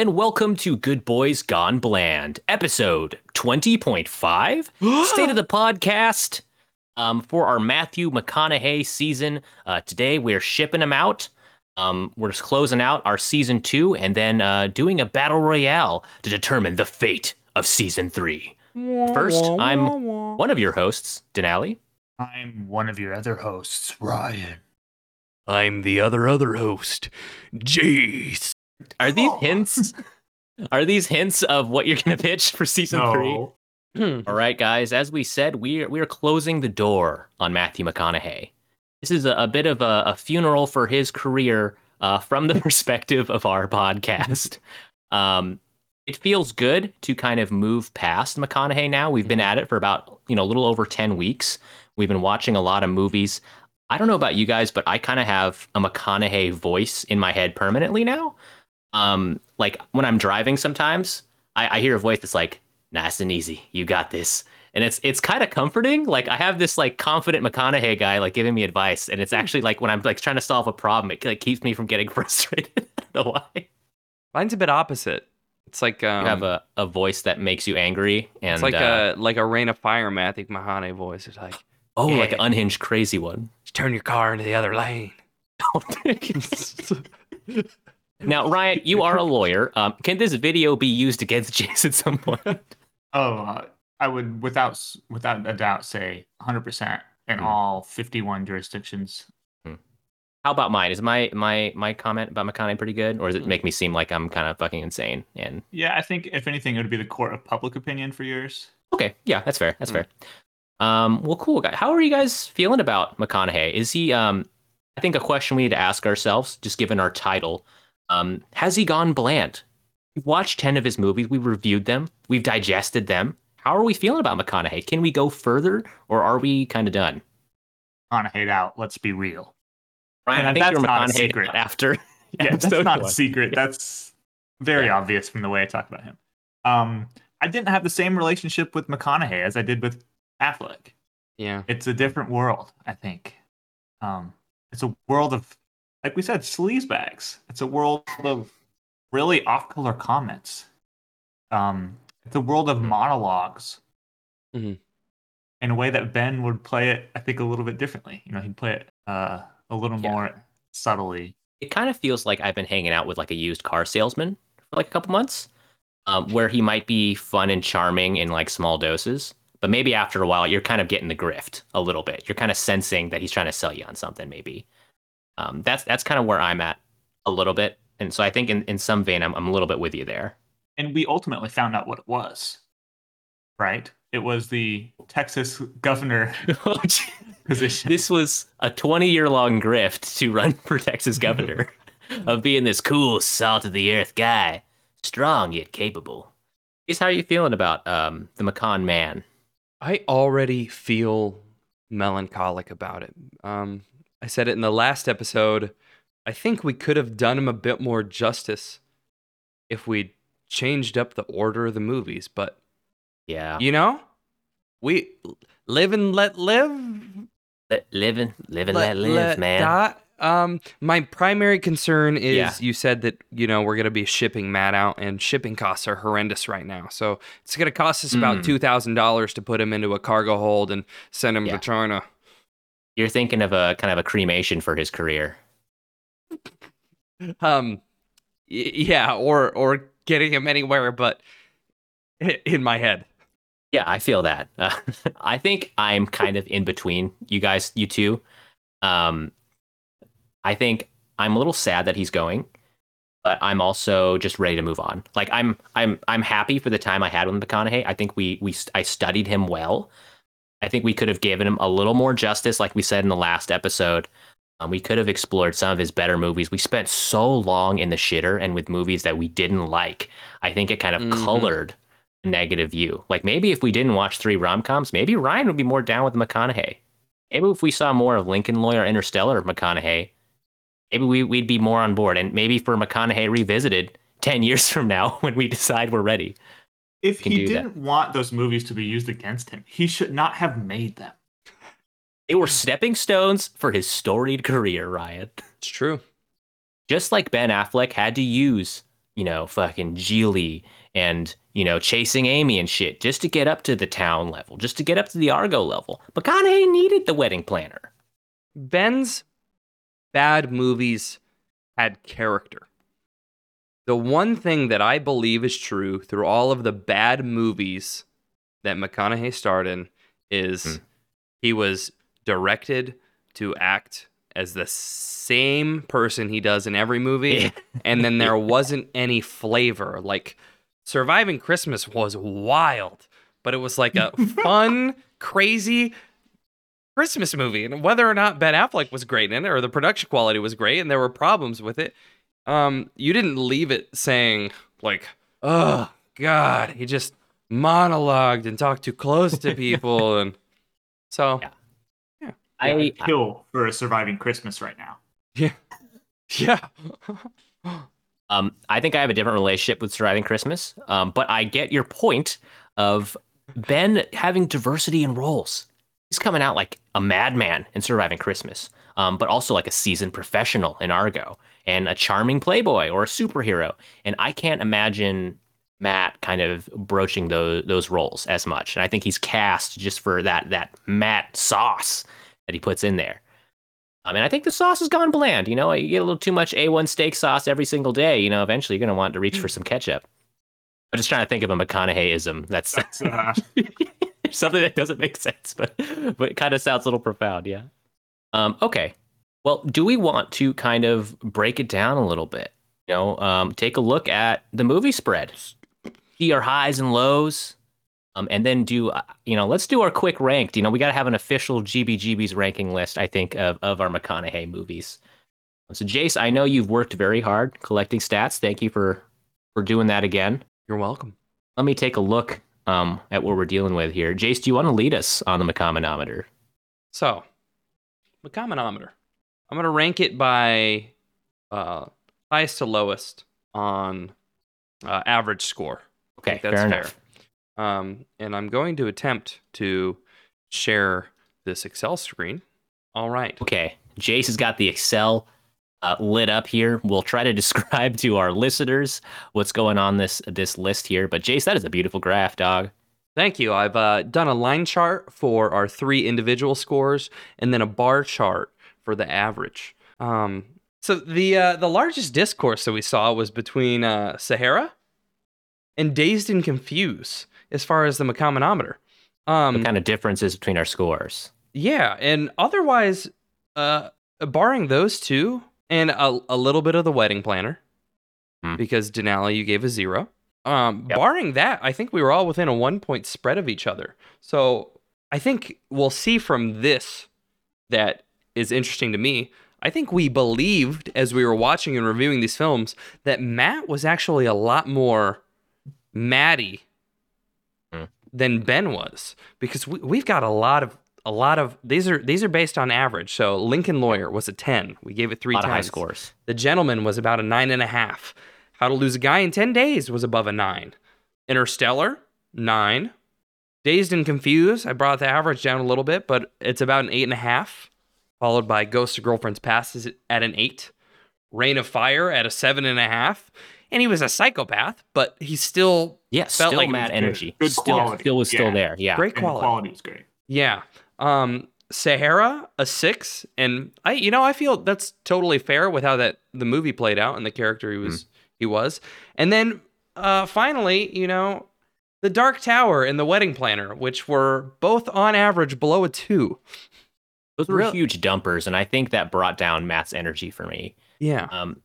Hello and welcome to Good Boys Gone Bland, episode 20.5, State of the Podcast. Um, for our Matthew McConaughey season, uh, today we're shipping them out. Um, we're just closing out our season two and then uh, doing a battle royale to determine the fate of season three. First, I'm one of your hosts, Denali. I'm one of your other hosts, Ryan. I'm the other other host, Jace. Are these hints? Are these hints of what you're gonna pitch for season three? All right, guys. As we said, we are, we are closing the door on Matthew McConaughey. This is a, a bit of a, a funeral for his career uh, from the perspective of our podcast. Um, it feels good to kind of move past McConaughey now. We've been at it for about you know a little over ten weeks. We've been watching a lot of movies. I don't know about you guys, but I kind of have a McConaughey voice in my head permanently now. Um, like when I'm driving, sometimes I, I hear a voice that's like, "Nice and easy, you got this," and it's it's kind of comforting. Like I have this like confident McConaughey guy like giving me advice, and it's actually like when I'm like trying to solve a problem, it like keeps me from getting frustrated. I don't know why. Mine's a bit opposite. It's like um, You have a, a voice that makes you angry, and it's like uh, a like a Reign of Fire Matthew McConaughey voice. It's like oh, like an unhinged crazy one. just turn your car into the other lane. now, Ryan, you are a lawyer. Um, can this video be used against Jason at some point? Oh, uh, I would without without a doubt say 100% in Hmm. all 51 jurisdictions. How about mine? Is my my my comment about McConaughey pretty good, or does it make me seem like I'm kind of fucking insane? And Yeah, I think if anything, it would be the court of public opinion for yours. okay, yeah, that's fair. That's Hmm. fair. Um, well, cool. guy. How are you guys feeling about McConaughey? Is he? Um, I think a question we need to ask ourselves, just given our title, um, has he gone bland? We've watched ten of his movies. We've reviewed them. We've digested them. How are we feeling about McConaughey? Can we go further, or are we kind of done? Hate out. Let's be real. Ryan, I think that's you're not a McConaughey secret. after. Yeah, that's not a secret. That's very Yeah. obvious from the way I talk about him. Um, I didn't have the same relationship with McConaughey as I did with Affleck. Yeah. It's a different world, I think. Um, it's a world of, like we said, sleazebags. It's a world of really off-color comments. Um, it's a world of monologues. Mhm. In a way that Ben would play it, I think, a little bit differently. You know, he'd play it uh, a little Yeah. more subtly. it kind of feels like I've been hanging out with like a used car salesman for like a couple months, um, where he might be fun and charming in like small doses, but maybe after a while you're kind of getting the grift a little bit. You're kind of sensing that he's trying to sell you on something. Maybe um, that's that's kind of where I'm at a little bit, and so I think in, in some vein I'm I'm a little bit with you there. and we ultimately found out what it was. Right? It was the Texas governor position. this was a 20 year long grift to run for Texas governor of being this cool, salt of the earth guy, strong yet capable. Is how are you feeling about um, the McCon man? I already feel melancholic about it. Um, I said it in the last episode. I think we could have done him a bit more justice if we changed up the order of the movies, but Yeah, you know, we live and let live. Li- living, live and let, live, man. die. Um, my primary concern is Yeah. you said that you know we're gonna be shipping Matt out, and shipping costs are horrendous right now. So it's gonna cost us about Mm. two thousand dollars to put him into a cargo hold and send him Yeah. to China. You're thinking of a kind of a cremation for his career. Um, y- yeah, or or getting him anywhere but in my head. Yeah, I feel that. Uh, I think I'm kind of in between you guys, you two. Um, I think I'm a little sad that he's going, but I'm also just ready to move on. Like I'm, I'm, I'm happy for the time I had with McConaughey. I think we, we, I studied him well. I think we could have given him a little more justice, like we said in the last episode. Um, we could have explored some of his better movies. We spent so long in the shitter and with movies that we didn't like. I think it kind of Mhm. colored a negative view. Like maybe if we didn't watch three rom coms, maybe Ryan would be more down with McConaughey. Maybe if we saw more of Lincoln Lawyer Interstellar of McConaughey, maybe we, we'd be more on board. And maybe for McConaughey revisited 10 years from now when we decide we're ready. If he didn't want those movies to be used against him, he should not have made them. They were stepping stones for his storied career, Ryan. It's true. Just like Ben Affleck had to use, you know, fucking Gigli and, you know, chasing Amy and shit just to get up to the town level, just to get up to the Argo level. But McConaughey needed the wedding planner. Ben's bad movies had character. The one thing that I believe is true through all of the bad movies that McConaughey starred in is Hmm. he was directed to act as the same person he does in every movie, and then there wasn't any flavor. Like Surviving Christmas was wild, but it was like a fun, crazy Christmas movie. And whether or not Ben Affleck was great in it or the production quality was great and there were problems with it, um, you didn't leave it saying like, "Oh God," he just monologued and talked too close to people, and so Yeah. I I, kill for a surviving Christmas right now. yeah, yeah. Um, I think I have a different relationship with Surviving Christmas, um, but I get your point of Ben having diversity in roles. He's coming out like a madman in Surviving Christmas, um, but also like a seasoned professional in Argo and a charming playboy or a superhero. And I can't imagine Matt kind of broaching those those roles as much. And I think he's cast just for that that Matt sauce that he puts in there. I mean, I think the sauce has gone bland. You know, you get a little too much A1 steak sauce every single day. You know, eventually you're going to want to reach for some ketchup. I'm just trying to think of a McConaugheyism. That's That's uh, something that doesn't make sense, but but it kind of sounds a little profound. Yeah. Um. Okay. Well, do we want to kind of break it down a little bit? You know, um, take a look at the movie spread, see our highs and lows, um, and then do uh, you know? Let's do our quick ranked. You know, we got to have an official GBGB's ranking list. I think of of our McConaughey movies. So, Jace, I know you've worked very hard collecting stats. Thank you for for doing that again. You're welcome. Let me take a look um, at what we're dealing with here. Jace, do you want to lead us on the McCommonometer? So, McCommonometer. I'm gonna rank it by uh, highest to lowest on uh, average score. Okay, that's fair fair. Um, and I'm going to attempt to share this Excel screen. All right. Okay, Jace has got the Excel uh, lit up here. We'll try to describe to our listeners what's going on this this list here. But Jace, that is a beautiful graph, dog. Thank you. I've uh, done a line chart for our three individual scores, and then a bar chart for the average. Um, so the uh, the largest discourse that we saw was between uh, Sahara and Dazed and Confused as far as the McCommonometer. Um, What kind of differences between our scores? Yeah, and otherwise, uh, barring those two and a, a little bit of the wedding planner, Hmm. because Denali you gave a zero. Um, Yep. barring that, I think we were all within a one point spread of each other. So I think we'll see from this that is interesting to me. I think we believed as we were watching and reviewing these films that Matt was actually a lot more Maddie Hmm. than Ben was because we, we've got a lot of a lot of these are these are based on average. So Lincoln Lawyer was a ten. We gave it A three of high scores. The Gentleman was about a nine and a half. How to Lose a Guy in 10 Days was above a nine. Interstellar, nine. Dazed and Confused, I brought the average down a little bit, but it's about an eight and a half. Followed by Ghost of Girlfriend's Past is at an eight. Reign of Fire at a seven and a half. And he was a psychopath, but he still, Yeah, Felt still like mad Matt was good. energy. Good still, quality. still was still there. Yeah. great and the quality. quality is great. Yeah. Um Sahara a 6 and I you know I feel that's totally fair with how that the movie played out and the character he was he was. And then uh finally, you know, The Dark Tower and The Wedding Planner, which were both on average below a 2. Those were huge dumpers, and I think that brought down Matt's energy for me. Yeah. Um,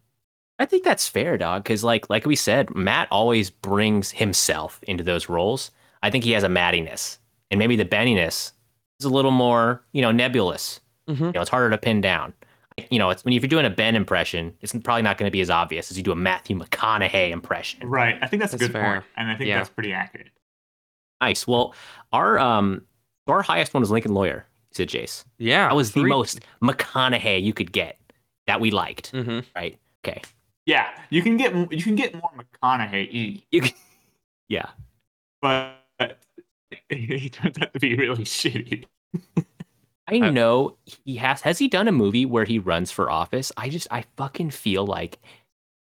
I think that's fair, dog. Because like like we said, Matt always brings himself into those roles. I think he has a mattiness, and maybe the benniness is a little more, you know, nebulous. Mhm. You know, it's harder to pin down. You know, it's when if you're doing a Ben impression, it's probably not going to be as obvious as you do a Matthew McConaughey impression. Right. I think that's, That's a good fair. point, and I think Yeah. that's pretty accurate. Nice. Well, our um, our highest one was Lincoln Lawyer. Said Jace. Yeah. That was the most McConaughey you could get that we liked. Mhm. Right. Okay. Yeah, you can get you can get more McConaughey, You can, yeah. but he turns out to be really shitty. I know he has. Has he done a movie where he runs for office? I just, I fucking feel like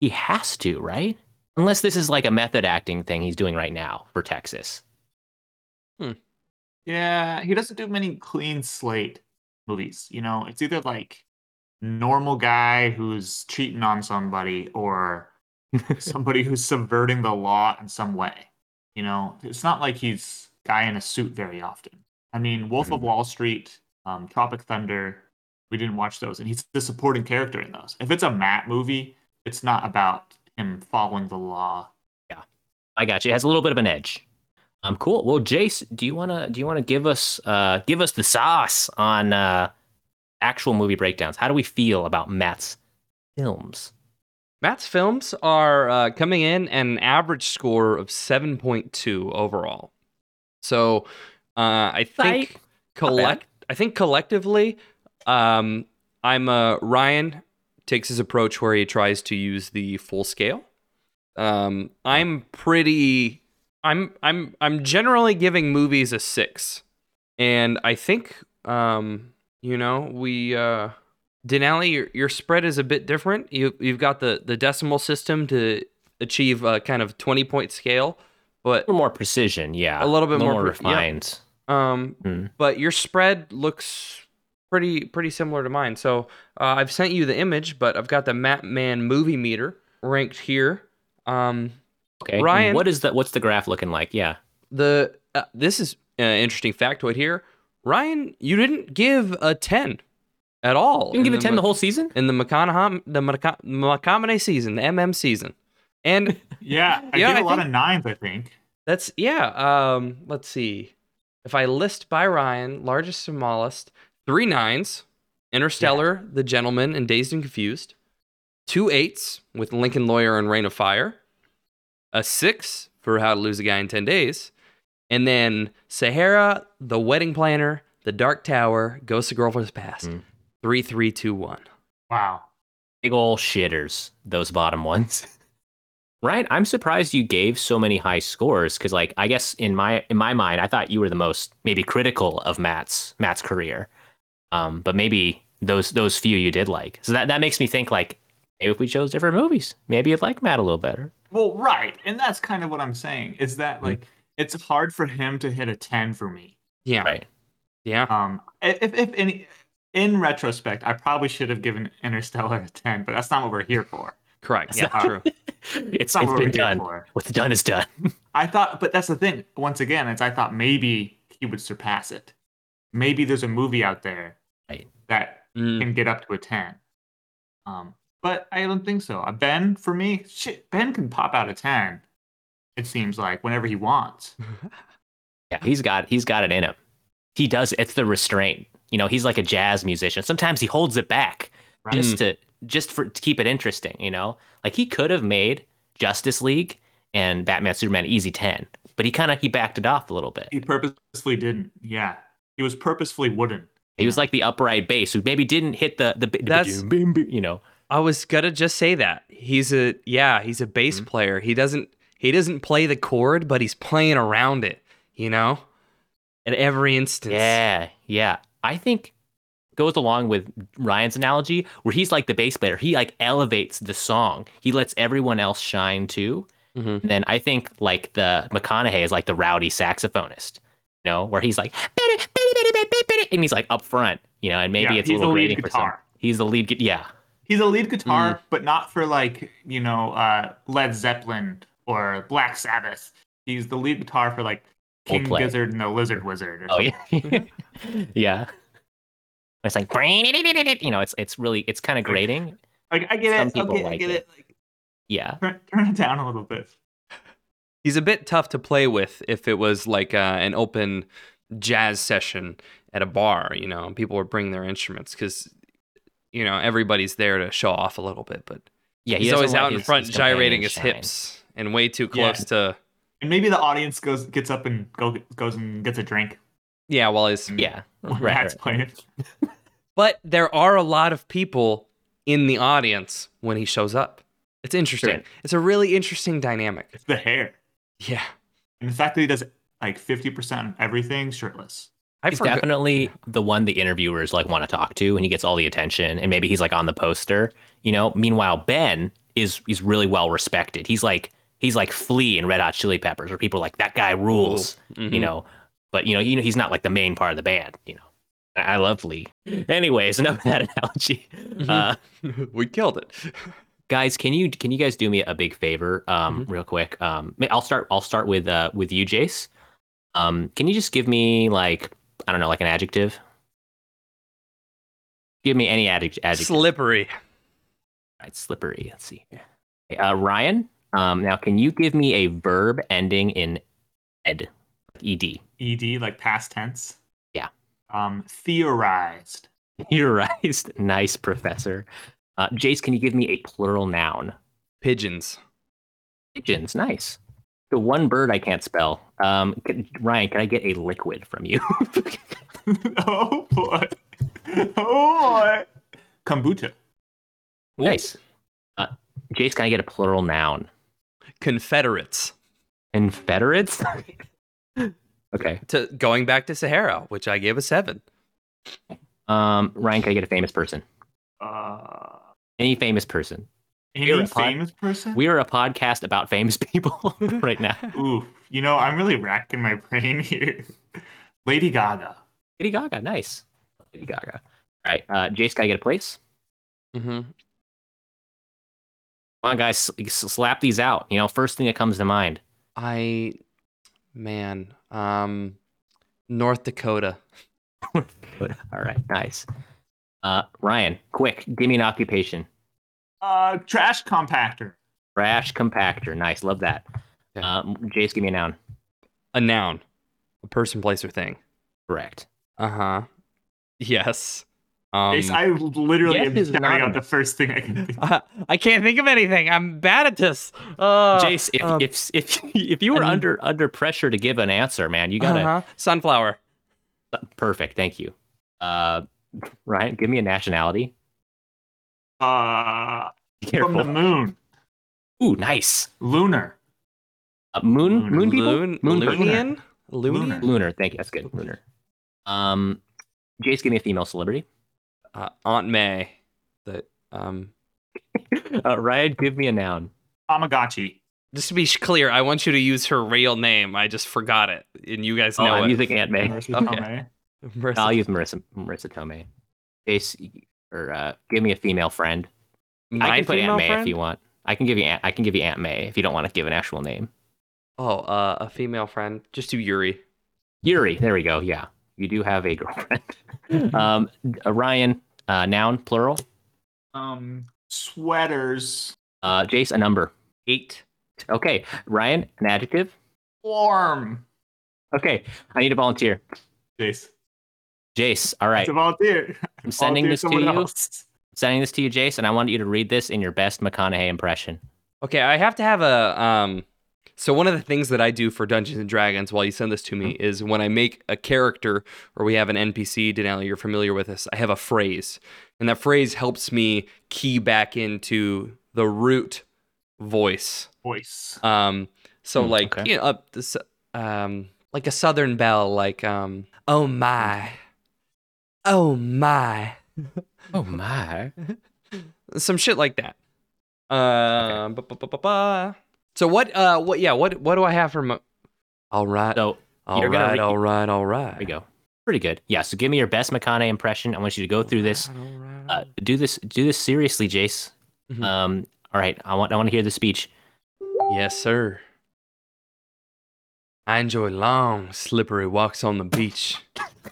he has to, right? Unless this is like a method acting thing he's doing right now for Texas. Yeah, he doesn't do many clean slate movies. You know, it's either like normal guy who's cheating on somebody or somebody who's subverting the law in some way. You know, it's not like he's guy in a suit very often. I mean, Wolf of Mhm. Wall Street, um, Tropic Thunder, we didn't watch those, and he's the supporting character in those. If it's a Matt movie, it's not about him following the law. Yeah, I got you. It has a little bit of an edge. Um, cool. Well, Jace, do you wanna do you wanna give us uh give us the sauce on uh actual movie breakdowns? How do we feel about Matt's films? Matt's films are uh, coming in at an average score of 7.2 overall. So uh, I think Right. collect I think collectively um, I'm uh, Ryan takes his approach where he tries to use the full scale. Um, I'm pretty I'm I'm I'm generally giving movies a 6. And I think um, you know, we uh Denali, your, your spread is a bit different. You you've got the the decimal system to achieve a kind of 20 point scale, but A little more precision, yeah. A little bit more more pre- yeah. Refined. um Hmm. but your spread looks pretty pretty similar to mine. So uh, I've sent you the image, but I've got the Map Man movie meter ranked here. Um, Okay. Ryan- What is that what's the graph looking like? Yeah. the uh, this is an interesting factoid here. Ryan, you didn't give a 10 at all. You didn't give a 10 Mc- the whole season? in the McConaughey the McCona- McConaughey season, the MM season, and Yeah, I Yeah, give I a lot think- of nines, I think. that's yeah. Um, let's see. If I list by Ryan, largest, smallest, three nines, Interstellar, The Gentleman, and Dazed and Confused, two eights with Lincoln Lawyer and Reign of Fire, a six for How to Lose a Guy in Ten Days, and then Sahara, The Wedding Planner, The Dark Tower, Ghost of Girlfriend's Past, Mm. three, three, two, one. Wow. Big ol' shitters, those bottom ones. Ryan, I'm surprised you gave so many high scores because, like, I guess in my in my mind, I thought you were the most maybe critical of Matt's Matt's career. Um, but maybe those those few you did like. So that that makes me think like maybe if we chose different movies, maybe you'd like Matt a little better. Well, right, and that's kind of what I'm saying. Is that like it's hard for him to hit a ten for me. Yeah. Right. Yeah. Um, if if any, in retrospect, I probably should have given Interstellar a ten, but that's not what we're here for. Correct. That's Yeah. not- True. It's, That's not it's what been we're done. for. What's done is done. I thought, but that's the thing. Once again, it's I thought maybe he would surpass it. Maybe there's a movie out there Right. that Mm. can get up to a ten. Um, but I don't think so. Uh, Ben, for me, shit, Ben can pop out a ten. It seems like whenever he wants. Yeah, he's got he's got it in him. He does. It's the restraint. You know, he's like a jazz musician. Sometimes he holds it back Right? just to just for to keep it interesting. You know, like he could have made Justice League and Batman Superman easy ten, but he kind of he backed it off a little bit. He purposefully didn't. Yeah, he was purposefully wouldn't. He was like the upright bass who maybe didn't hit the the, the That's- you know. I was gonna just say that he's a yeah he's a bass Mhm. player. He doesn't he doesn't play the chord, but he's playing around it. You know, at every instance. Yeah, yeah. I think goes along with Ryan's analogy where he's like the bass player. He like elevates the song. He lets everyone else shine too. Mhm. And then I think like the McConaughey is like the rowdy saxophonist, you know, where he's like and he's like up front, you know, and maybe Yeah, it's a little grating for some. guitar. He's the lead. gu- Yeah, He's a lead guitar, Mm. but not for like you know uh, Led Zeppelin or Black Sabbath. He's the lead guitar for like King. Gizzard and the Lizard Wizard. Or Oh something. yeah, yeah. It's like you know, it's it's really it's kind of grating. Like I get Some it. people Okay, I like get it. it. Like, Yeah, turn, turn it down a little bit. He's a bit tough to play with if it was like uh, an open jazz session at a bar. You know, people were bringing their instruments because you know everybody's there to show off a little bit, but yeah. he's always out in front gyrating his shine. hips and way too Yeah. close to And maybe the audience goes gets up and go goes and gets a drink. Yeah. While he's Yeah, When right, Matt's right. playing. But there are a lot of people in the audience when he shows up. It's interesting. Sure. It's a really interesting dynamic. It's the hair. Yeah. And the fact that he does like 50% of everything shirtless. I He's forgot. definitely the one the interviewers like want to talk to, and he gets all the attention, and maybe he's like on the poster, you know. Meanwhile, Ben is he's really well respected. He's like he's like Flea in Red Hot Chili Peppers, where people are like that guy rules, Mhm. you know. But you know, you know, he's not like the main part of the band, you know. I I love Lee. Anyways, enough of that analogy. Mhm. Uh, we killed it. guys, can you can you guys do me a big favor, um, Mm-hmm. real quick? Um, I'll start. I'll start with uh with you, Jace. Um, can you just give me like I don't know, like an adjective? Give me any adjective. adjective. Slippery. Right, slippery. Let's see. Okay, Uh, Ryan, um, now can you give me a verb ending in ed, ed? Ed like past tense. Yeah. Um, theorized. Theorized. nice, professor. Uh, Jace, can you give me a plural noun? Pigeons. Pigeons. Nice. The one bird I can't spell. Um, can, Ryan, can I get a liquid from you? oh boy. Oh boy. Kombucha. nice. Uh, Jace, can I get a plural noun? Confederates. Confederates. Okay. To going back to Sahara, which I gave a seven. Um, Ryan, can I get a famous person? Uh, Any famous person? any You're pod- famous person? We are a podcast about famous people right now. Ooh, you know, I'm really racking my brain here. Lady Gaga. Lady Gaga, nice. Lady Gaga. All right, uh, Jace, can I get a place? Mm-hmm. Come on, guys, s- s- slap these out. You know, first thing that comes to mind. I, man, um, North Dakota. All right, nice. Uh, Ryan, quick, give me an occupation. Uh, trash compactor. Trash compactor, nice, love that. Okay. Um, Jace, give me a noun. A noun. A person, place, or thing. Correct. Uh huh. Yes. Um, Ace, I literally am is shouting out the first thing I can think. I, I can't think of anything. I'm bad at this. Uh, Jace, if, um, if if if you were um, under under pressure to give an answer, man, you gotta uh-huh. Sunflower. perfect. Thank you. Uh, Ryan, give me a nationality. Uh, Careful. from the moon. Ooh, nice. Lunar. Uh, moon, Lunar. moon people. Loon, moon person? Loonian? Lunar. Lunar. Thank you. That's good. Lunar. Um, Jace, give me a female celebrity. Uh, Aunt May. The um. Uh, Ryan, give me a noun. Tamagotchi. Just to be clear, I want you to use her real name. I just forgot it, and you guys know Oh, know I'm it. using Aunt May. Marisa Okay. Tomei. Marisa- I'll use Marisa Marisa Tomei. Jace, or uh, give me a female friend. My I can put Aunt female May friend? if you want. I can give you Aunt, I can give you Aunt May if you don't want to give an actual name. Oh, uh, a female friend. Just do Yuri. Yuri. There we go. Yeah, you do have a girlfriend. um, uh, Ryan, uh, noun plural. Um, sweaters. Uh, Jace, a number. Eight. Okay, Ryan, an adjective. Warm. Okay, I need a volunteer. Jace. Jace, all right. It's a volunteer. I'm sending Volunteer this to you. else. Sending this to you, Jace, and I want you to read this in your best McConaughey impression. Okay, I have to have a um. So one of the things that I do for Dungeons and Dragons while you send this to me is when I make a character or we have an NPC, Denali, you're familiar with this. I have a phrase, and that phrase helps me key back into the root voice. Voice. Um, so Hmm, like okay. you know, up this, um, like a Southern belle, like um, oh my, oh my, Oh my! some shit like that. Um, ba- ba- ba. So what? Uh, what? Yeah, what? What do I have for? Mo- all right, So all you're gonna right, read- all right, all right. there we go. Pretty good. Yeah. So give me your best McConaughey impression. I want you to go through this. All right, Uh, do this. Do this seriously, Jace. Mhm. Um. All right. I want. I want to hear the speech. Yes, sir. I enjoy long, slippery walks on the beach,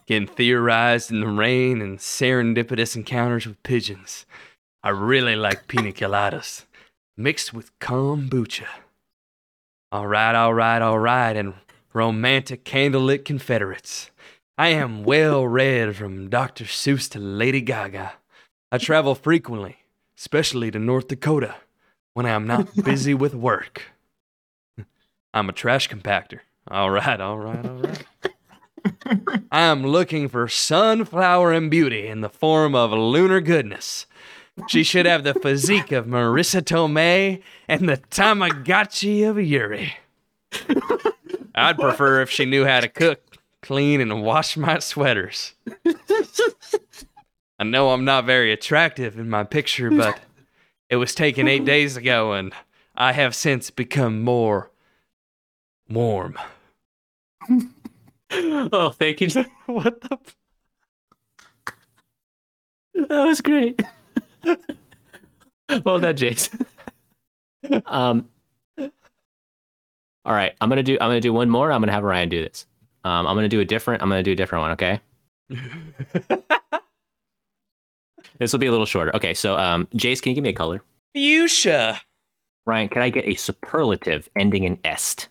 getting theorized in the rain and serendipitous encounters with pigeons. I really like pina coladas, mixed with kombucha. All right, all right, all right, and romantic candlelit Confederates. I am well read from Dr. Seuss to Lady Gaga. I travel frequently, especially to North Dakota, when I am not busy with work. I'm a trash compactor. All right, all right, all right. I am looking for sunflower and beauty in the form of lunar goodness. She should have the physique of Marisa Tomei and the Tamagotchi of Yuri. I'd prefer if she knew how to cook, clean, and wash my sweaters. I know I'm not very attractive in my picture, but it was taken eight days ago, and I have since become more warm. oh, thank you. what the? F- That was great. well done, Jason. um. All right, I'm gonna do. I'm gonna do one more. I'm gonna have Ryan do this. Um, I'm gonna do a different. I'm gonna do a different one. Okay. This will be a little shorter. Okay. So, um, Jace, can you give me a color? Fuchsia. Ryan, can I get a superlative ending in est?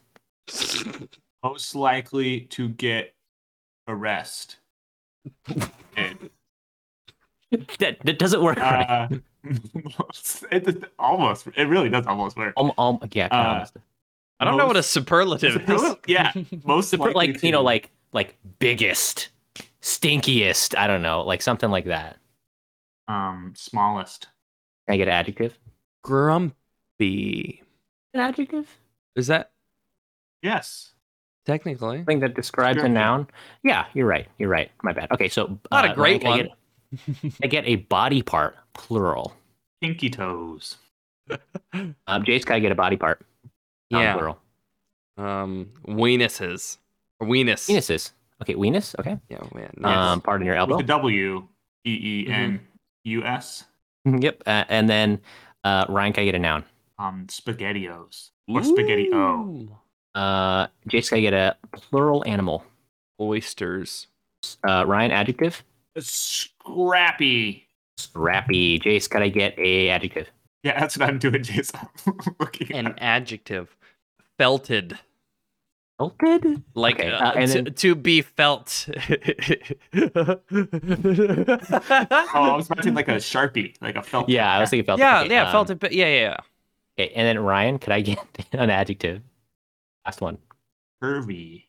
Most likely to get arrest. And, That that doesn't work. right? uh, it, it almost. It really does almost work. Um, um, yeah. uh, almost. I don't know what a Most- superlative is. Yeah, most Super, likely like you know, like like biggest, stinkiest. I don't know, like something like that. um smallest. Can I get an adjective? Grumpy. An adjective? Is that Yes. technically? Something that describes a noun? Yeah, you're right. You're right. My bad. Okay, so Not uh, a great Ryan, one. I get, a body part, plural. Pinky toes. Um, Jace, can I get a body part? Noun, Yeah. Plural. Um, weenuses. Or weenus. Penises. Okay, weenus. Okay. Yeah, yeah. Yes. Um, pardon your elbow. With a W. E E N U S. Yep. Uh, and then uh, Ryan, can I get a noun? Um spaghettios. Or spaghetti O. Ooh. Uh, Jace, can I get a plural animal? Oysters. Uh, Ryan, adjective. Scrappy. Scrappy. Jace, can I get a adjective? Yeah, that's what I'm doing, Jason. Looking An at- adjective. Felted. Felted. Like Okay, uh, uh, and to, then- to be felt. Oh, I was imagining like a sharpie, like a felt. Yeah, I was thinking felted. yeah, Okay, yeah, um, felted. But yeah, yeah, yeah. Okay, and then Ryan, could I get an adjective? Last one. curvy.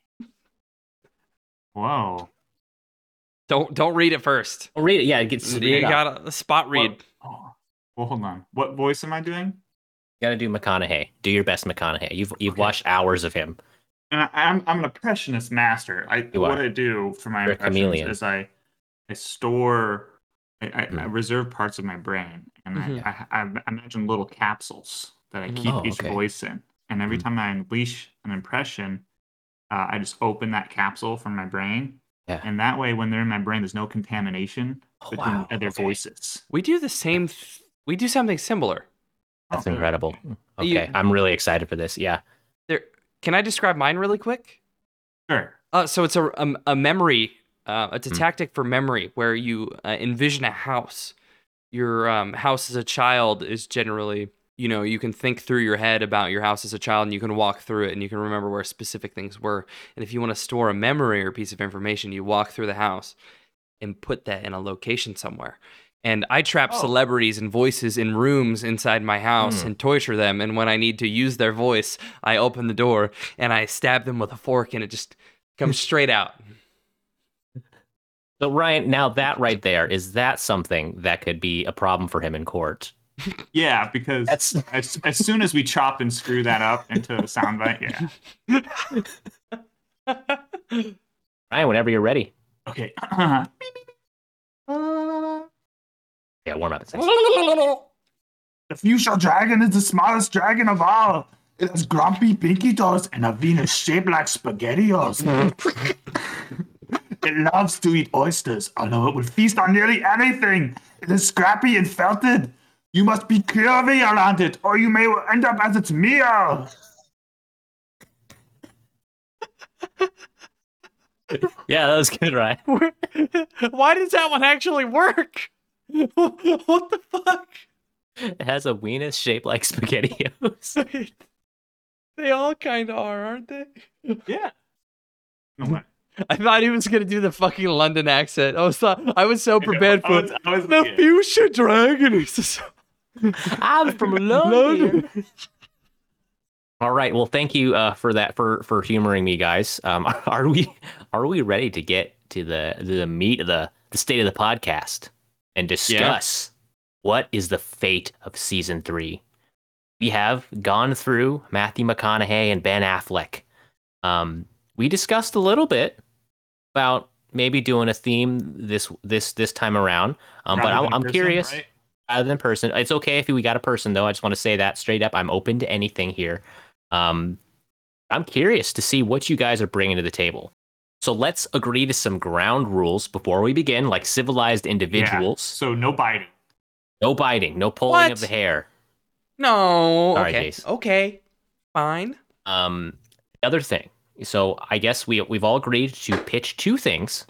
Whoa. Don't don't read it first. Oh, read it. Yeah, it gets. You You got got to spot read. What- oh, well, hold on. What voice am I doing? You got to do McConaughey. Do your best McConaughey. You've you've Okay. watched hours of him. And I, I'm I'm an impressionist master. I You what are. I do for my You're impressions is I I store I, I, I Mhm. reserve parts of my brain and Mhm. I, I, I imagine little capsules that I keep Oh, each okay. voice in. And every Mhm. time I unleash an impression, uh, I just open that capsule from my brain. Yeah. And that way, when they're in my brain, there's no contamination Oh, between wow. other okay. voices. We do the same. Th- we do something similar. That's Oh, incredible. Okay, You- I'm really excited for this. Yeah. There. Can I describe mine really quick? Sure. Uh, so it's a a, a memory. Uh, it's a Hmm. tactic for memory where you uh, envision a house. Your um, house as a child is generally, you know, you can think through your head about your house as a child, and you can walk through it, and you can remember where specific things were. And if you want to store a memory or piece of information, you walk through the house and put that in a location somewhere. And I trap Oh. celebrities and voices in rooms inside my house Hmm. and torture them. And when I need to use their voice, I open the door and I stab them with a fork, and it just comes straight out. So Ryan, now that right there is that something that could be a problem for him in court? Yeah, because That's as, as soon as we chop and screw that up into a soundbite, yeah. Ryan. Whenever you're ready. Okay. Yeah, warm up. The fuchsia dragon is the smallest dragon of all. It has grumpy pinky toes and a Venus shaped like spaghettios. it loves to eat oysters, although it will feast on nearly anything. It is scrappy and felted. You must be curvy around it, or you may end up as its meal. Yeah, that was good, right? Why does that one actually work? what the fuck? It has a weenus shaped like spaghettios. they all kind of are, aren't they? Yeah. No way. I thought he was gonna do the fucking London accent. I was thought I was so prepared I for was, I was, the yeah. fuchsia dragon. He's just- I'm from London. All right. Well, thank you uh, for that for for humoring me, guys. Um, are we are we ready to get to the the meat of the the state of the podcast and discuss what is the fate of season three? We have gone through Matthew McConaughey and Ben Affleck. Um, we discussed a little bit about maybe doing a theme this this this time around. Um, but I'm, I'm Kristen, curious. right? Rather than person. It's okay if we got a person though. I just want to say that straight up. I'm open to anything here. Um, I'm curious to see what you guys are bringing to the table. So let's agree to some ground rules before we begin, like civilized individuals. So no biting. No biting, no pulling What? of the hair. No. Sorry, okay. Jace. Okay. Fine. Um, the other thing. So I guess we we've all agreed to pitch two things,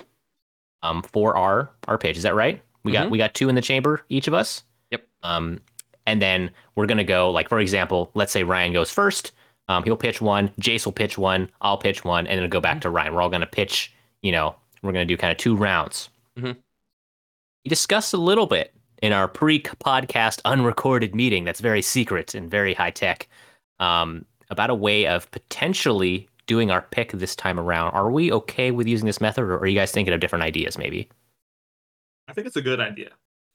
um, for our our pitch. Is that right? We got Mhm. we got two in the chamber, each of us. Um, and then we're gonna go like for example, let's say Ryan goes first. Um, he'll pitch one. Jace will pitch one. I'll pitch one, and then go back to Ryan. We're all gonna pitch. You know, we're gonna do kind of two rounds. Mhm. We discussed a little bit in our pre-podcast unrecorded meeting. That's very secret and very high tech. Um, about a way of potentially doing our pick this time around. Are we okay with using this method, or are you guys thinking of different ideas? Maybe. I think it's a good idea.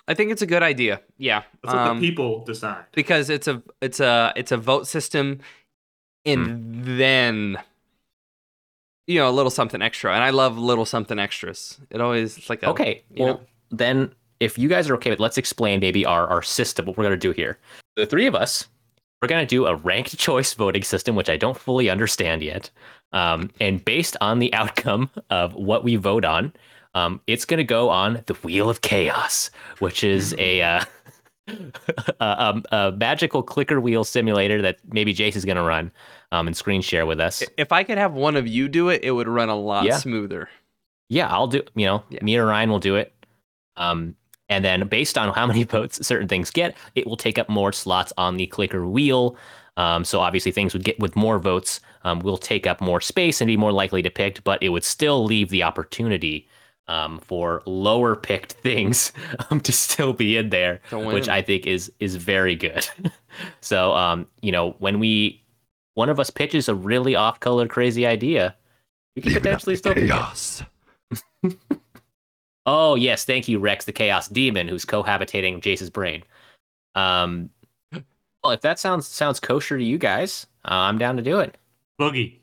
I think it's a good idea. Yeah. That's what Um, the people decide. because it's a it's a it's a vote system and Hmm. then you know a little something extra and i love little something extras it always it's like a, Okay. you Well, know. then if you guys are okay with, let's explain maybe our our system. What we're gonna do here. The three of us, we're gonna do a ranked choice voting system, which I don't fully understand yet. Um, and based on the outcome of what we vote on, um, it's gonna go on the Wheel of Chaos, which is a. Uh, a, a, magical clicker wheel simulator that maybe Jace is going to run um, and screen share with us. if i could have one of you do it it would run a lot Yeah. smoother Yeah, I'll do. You know, Yeah. me or Ryan will do it. Um, and then based on how many votes certain things get, it will take up more slots on the clicker wheel. Um, so obviously, things would get with more votes um, will take up more space and be more likely to pick, but it would still leave the opportunity um, for lower picked things um, to still be in there, which. I think is is very good. so um, you know, when we one of us pitches a really off color crazy idea, we could potentially still chaos Oh yes, thank you, Rex, the Chaos Demon, who's cohabitating Jace's brain. Um, well, if that sounds sounds kosher to you guys, uh, I'm down to do it. Boogie.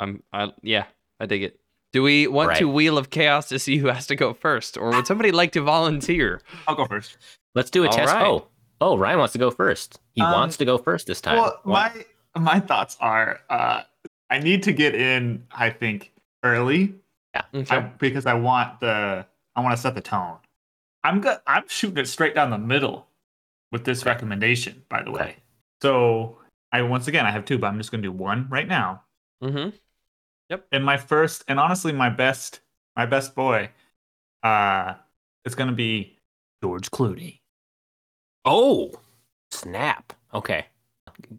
i'm I, yeah i dig it do we want to wheel of chaos to see who has to go first or would somebody like to volunteer I'll go first. Let's do a All test. right. Oh, oh, Ryan wants to go first. He Um, wants to go first this time. Well, my my thoughts are uh, I need to get in. I think early Yeah. okay. I, because I want the I want to set the tone. I'm go- I'm shooting it straight down the middle with this recommendation. By the way, Okay. so I once again I have two, but I'm just gonna do one right now. mm-hmm. And my first, and honestly, my best, my best boy, uh, is gonna be George Clooney. oh, snap. Okay,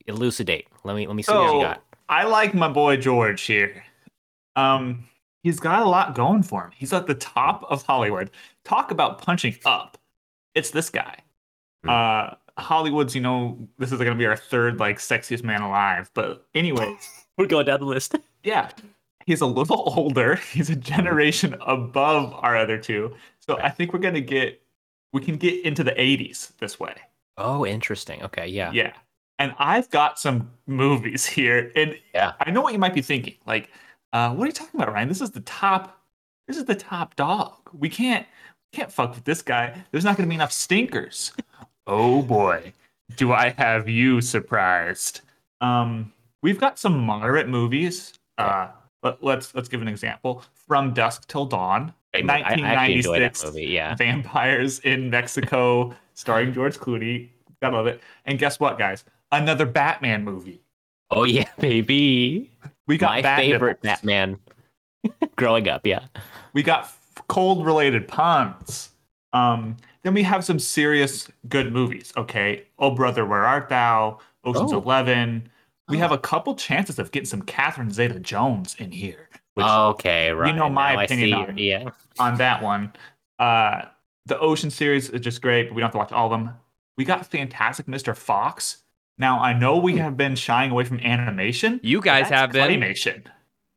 elucidate. Let me let me see what you got. I like my boy George here. Um, he's got a lot going for him. He's at the top of Hollywood. Talk about punching up. It's this guy. Hmm. Uh, Hollywood's. You know, this is gonna be our third like sexiest man alive. But anyways, We're going down the list. yeah, he's a little older. He's a generation above our other two. So I think we're gonna get. We can get into the 80s this way. Oh, interesting. Okay, yeah. Yeah. And I've got some movies here. And Yeah. I know what you might be thinking. Like, uh, what are you talking about, Ryan? This is the top this is the top dog. We can't we can't fuck with this guy. There's not gonna be enough stinkers. oh boy. Do I have you surprised? Um, we've got some moderate movies. Uh let, let's let's give an example. From Dusk Till Dawn. I, I actually enjoyed that 1996. movie. Yeah. Vampires in Mexico, starring George Clooney. Gotta love it. And guess what, guys? Another Batman movie. Oh yeah, baby. We got My Bat favorite Nipples. Batman. Growing up, yeah. We got cold related puns. Um, then we have some serious good movies. Okay, Oh Brother, Where Art Thou? Ocean's Oh. Eleven. We have a couple chances of getting some Catherine Zeta-Jones in here. Which okay, right. You know my now opinion on. Yeah. on that one. Uh, the Ocean series is just great, but we don't have to watch all of them. We got Fantastic Mr. Fox. Now I know we have been shying away from animation. you guys that's have been That's claymation.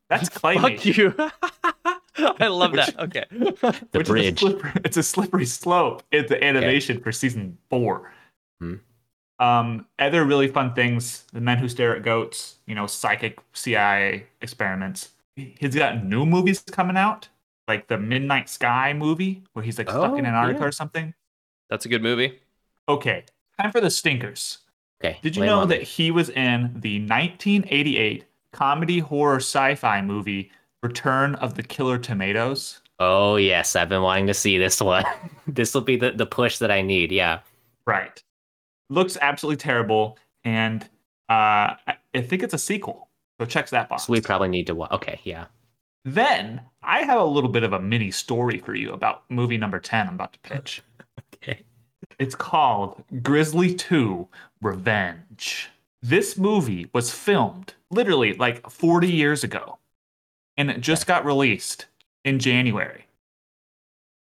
That's claymation. fuck you i love that okay The which Is a bridge. slippery, it's a slippery slope. It's the animation for season four. Hmm. Um, other really fun things: The Men Who Stare at Goats. You know, psychic CIA experiments. He's got new movies coming out, like the Midnight Sky movie, where he's like stuck in Oh, Antarctica yeah. or something. that's a good movie Okay, time for the stinkers. Okay. Did you know that me. he was in the 1988 comedy horror sci-fi movie Return of the Killer Tomatoes? Oh yes, I've been wanting to see this one. this will be the, the push that I need. Yeah. Right. Looks absolutely terrible, and uh, I think it's a sequel. So checks that box. So we probably need to. Okay. Yeah. Then I have a little bit of a mini story for you about movie number 10 I'm about to pitch. Okay. It's called Grizzly 2 Revenge. This movie was filmed literally like 40 years ago, and it just got released in January.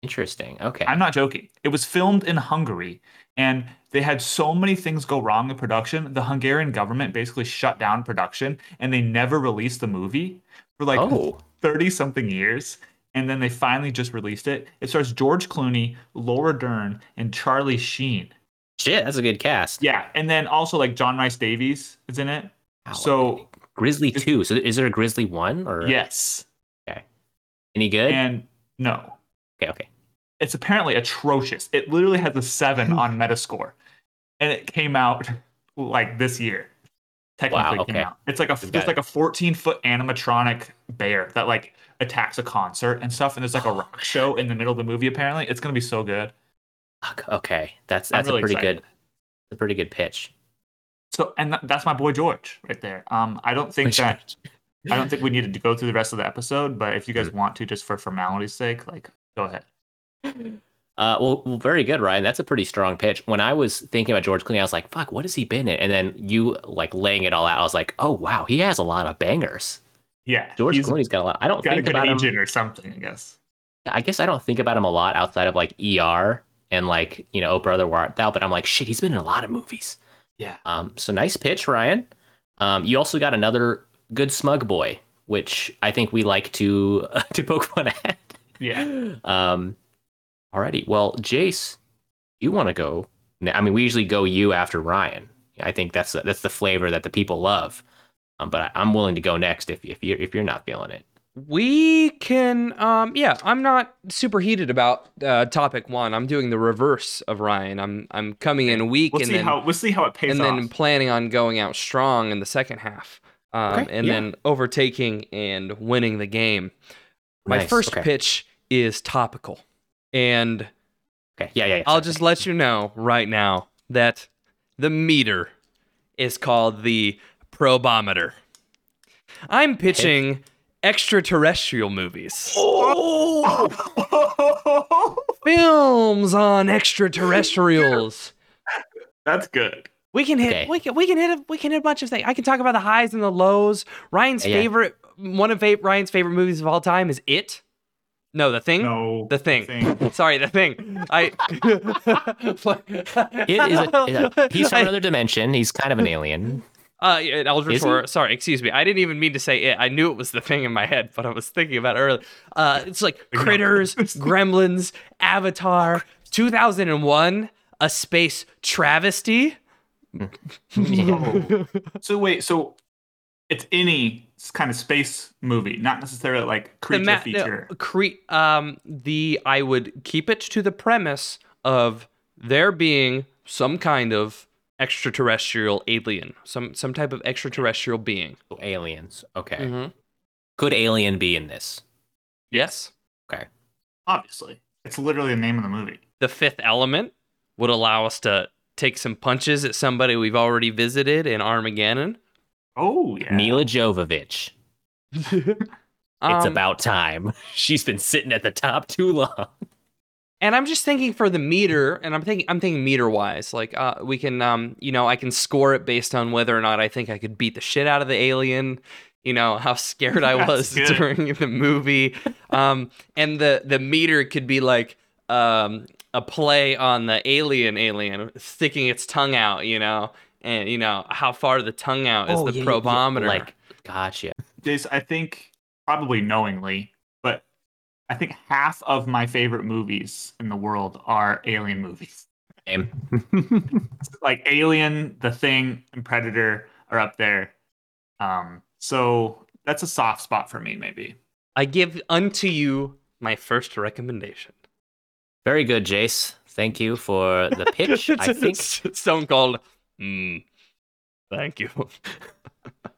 Interesting. Okay. I'm not joking. It was filmed in Hungary, and they had so many things go wrong in production. The Hungarian government basically shut down production, and they never released the movie for like oh. 30 something years. And then they finally just released it. It stars George Clooney, Laura Dern, and Charlie Sheen. Shit, that's a good cast. Yeah, and then also like John Rhys-Davies is in it. Wow, So Grizzly two. So is there a Grizzly one or yes, Okay. any good? and no, okay. Okay. It's apparently atrocious. It literally has a seven on Metascore, and it came out like this year. Technically Wow, came out. It's like a just like a 14 foot animatronic bear that like attacks a concert and stuff. And there's like a rock show in the middle of the movie. Apparently, it's gonna be so good. Okay. That's that's really a pretty excited. good. A pretty good pitch. So, and th- that's my boy George right there. Um, I don't think that I don't think we needed to go through the rest of the episode, but if you guys want to, just for formality's sake, like go ahead. Uh, well, well, very good, Ryan. That's a pretty strong pitch. When I was thinking about George Clooney, I was like, "Fuck, what has he been in?" And then you like laying it all out. I was like, "Oh wow, he has a lot of bangers." Yeah, George Clooney's got a lot. I don't got a think good about him. or something, I guess. I guess I don't think about him a lot outside of like ER and like you know, Oh Brother Where Art Thou. But I'm like, shit, he's been in a lot of movies. Yeah. Um, so nice pitch, Ryan. Um, you also got another good smug boy, which I think we like to to poke fun at. Yeah. Um, alrighty. Well, Jace, you want to go? I mean, we usually go you after Ryan. I think that's that's the flavor that the people love. Um, but I, I'm willing to go next if if you're if you're not feeling it. We can, um, yeah. I'm not super heated about uh, topic one. I'm doing the reverse of Ryan. I'm I'm coming in weak We'll and see then how we'll see how it pays and off. then planning on going out strong in the second half, um, Okay, and yeah. then overtaking and winning the game. My Nice, first okay. pitch is topical, and Okay. Yeah. Yeah. yeah. I'll just let you know right now that the meter is called the probometer. I'm pitching extraterrestrial movies. Oh! Films on extraterrestrials. That's good. We can hit Okay. we can we can hit a, we can hit a bunch of things. I can talk about the highs and the lows. Ryan's Yeah. favorite one of Ryan's favorite movies of all time is It. No, The Thing. No, The Thing. Sorry, The Thing. I It is a, is a- he's from another dimension. He's kind of an alien. Uh, yeah, an Eldritch Is? Horror. Sorry, excuse me. I didn't even mean to say it. I knew it was the thing in my head, but I was thinking about it earlier. Uh, it's like Critters, Gremlins, Avatar, 2001, A Space Travesty. No. So wait, so it's any kind of space movie, not necessarily like The creature ma- no, feature. cre- um, the I would keep it to the premise of there being some kind of extraterrestrial alien, some some type of extraterrestrial being. So aliens. Okay. Mhm. Could alien be in this? Yes. Okay. Obviously, it's literally the name of the movie. the fifth element would allow us to take some punches at somebody we've already visited in Armageddon. Oh yeah. Milla Jovovich. It's Um, about time. She's been sitting at the top too long. and I'm just thinking for the meter, and I'm thinking I'm thinking meter wise, like uh, we can, um, you know, I can score it based on whether or not I think I could beat the shit out of the alien. You know how scared I was good. during the movie, um, and the the meter could be like um, a play on the alien alien sticking its tongue out, you know, and you know how far the tongue out is Oh, the yeah, yeah, yeah, probometer. Like, gotcha. Jace, I think probably knowingly, but I think half of my favorite movies in the world are alien movies. Same. Like Alien, The Thing, and Predator are up there. Um, so that's a soft spot for me, maybe. I give unto you my first recommendation. Very good, Jace. Thank you for the pitch. I think. Stone Cold. Mm, thank you.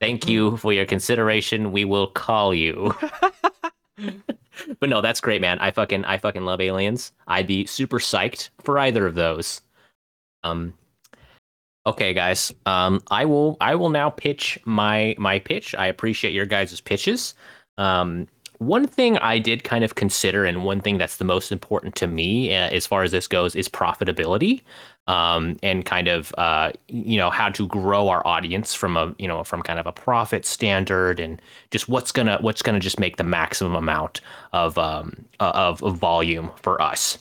Thank you for your consideration. We will call you. but no, that's great, man. I fucking I fucking love aliens. I'd be super psyched for either of those. Um Okay, guys. Um I will I will now pitch my my pitch. I appreciate your guys' pitches. Um one thing I did kind of consider, and one thing that's the most important to me uh, as far as this goes, is profitability, um, and kind of uh, you know how to grow our audience from a you know from kind of a profit standard, and just what's gonna what's gonna just make the maximum amount of um, of, of volume for us.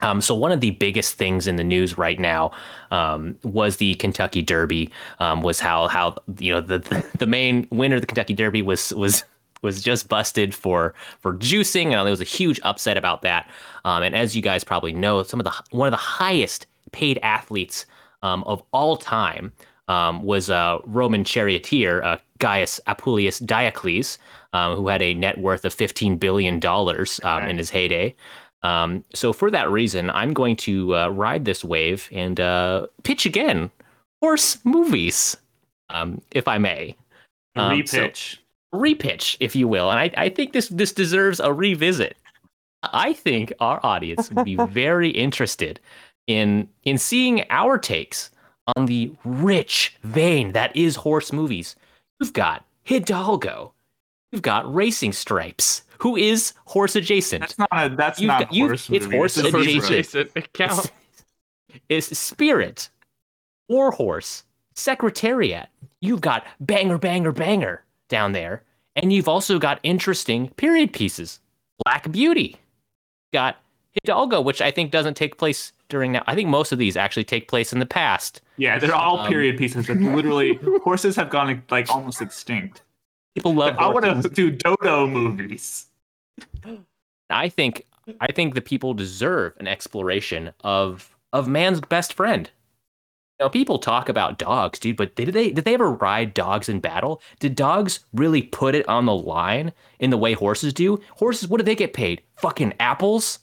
Um, so one of the biggest things in the news right now um, was the Kentucky Derby. Um, was how how you know the the main winner of the Kentucky Derby was was was just busted for for juicing, and there was a huge upset about that. Um, and as you guys probably know, some of the one of the highest paid athletes um, of all time um, was a Roman charioteer, uh, Gaius Apuleius Diocles, um, who had a net worth of fifteen billion dollars um, in his heyday. Um, so for that reason, I'm going to uh, ride this wave and uh, pitch again horse movies, if I may. Repitch. So, repitch, if you will. And I, I think this this deserves a revisit. I think our audience would be very interested in in seeing our takes on the rich vein that is horse movies. You've got Hidalgo. You've got Racing Stripes, who is horse adjacent. That's not a, that's You've not got- you- horse it's movie. horse It's a adjacent. zebra. Jason, it counts. is Spirit, War Horse, Secretariat. You've got Banger Banger Banger down there. And you've also got interesting period pieces. Black Beauty. Got Hidalgo, which I think doesn't take place during now. I think most of these actually take place in the past. Yeah, they're all Um, period pieces. That literally, horses have gone like almost extinct. People love I want to do dodo movies. I think I think the people deserve an exploration of of man's best friend. Know, people talk about dogs, dude, but did they did they ever ride dogs in battle? Did dogs really put it on the line in the way horses do? Horses, what do they get paid? Fucking apples?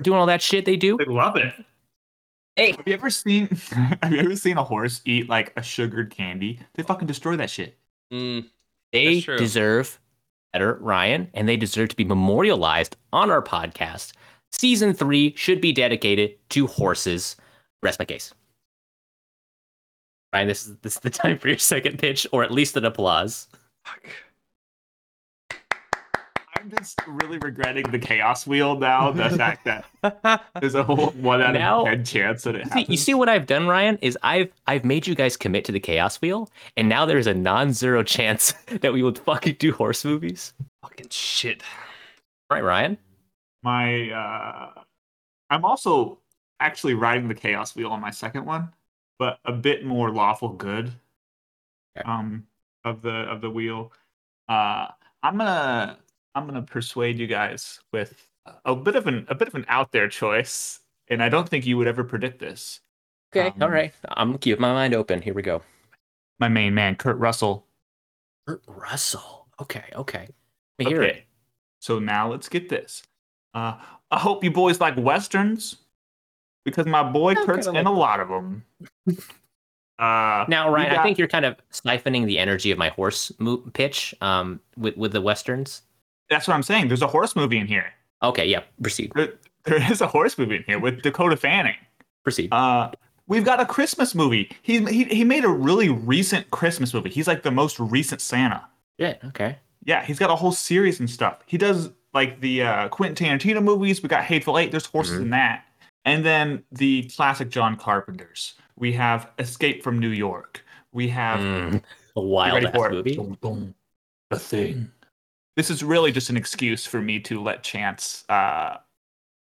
Doing all that shit they do? They love it. Hey, Have you ever seen? Have you ever seen a horse eat like a sugared candy? They fucking destroy that shit. Mm, they deserve better, Ryan, and they deserve to be memorialized on our podcast. Season three should be dedicated to horses. Rest my case. Ryan, this is this is the time for your second pitch, or at least an applause. fuck. I'm just really regretting the chaos wheel now. The fact that there's a whole one out Now- of ten chance that it happens. you see what I've done, Ryan? Is I've I've made you guys commit to the chaos wheel, and now there's a non-zero chance that we would fucking do horse movies. Fucking shit. Right, Ryan? my uh I'm also actually riding the chaos wheel on my second one, but a bit more lawful good Okay. um of the of the wheel. Uh I'm gonna I'm gonna persuade you guys with a bit of an a bit of an out there choice, and I don't think you would ever predict this. Okay, Um, all right. I'm keeping my mind open. Here we go. My main man, Kurt Russell. Kurt Russell. Okay, okay. Let me hear it. So now let's get this. Uh, I hope you boys like westerns because my boy I'm Kurt's kinda in a lot of them. Uh, Now, we Ryan, I think you're kind of siphoning the energy of my horse mo- pitch um, with with the westerns. That's what I'm saying. There's a horse movie in here. Okay, yeah. Proceed. There, there is a horse movie in here with Dakota Fanning. Proceed. Uh, we've got a Christmas movie. He, he he made a really recent Christmas movie. He's like the most recent Santa. yeah. Okay. Yeah, he's got a whole series and stuff. He does like the uh, Quentin Tarantino movies. We got Hateful Eight. There's horses Mhm. in that, and then the classic John Carpenter's. We have Escape from New York. We have Mm, a wild ass movie. The thing. This is really just an excuse for me to let Chance uh,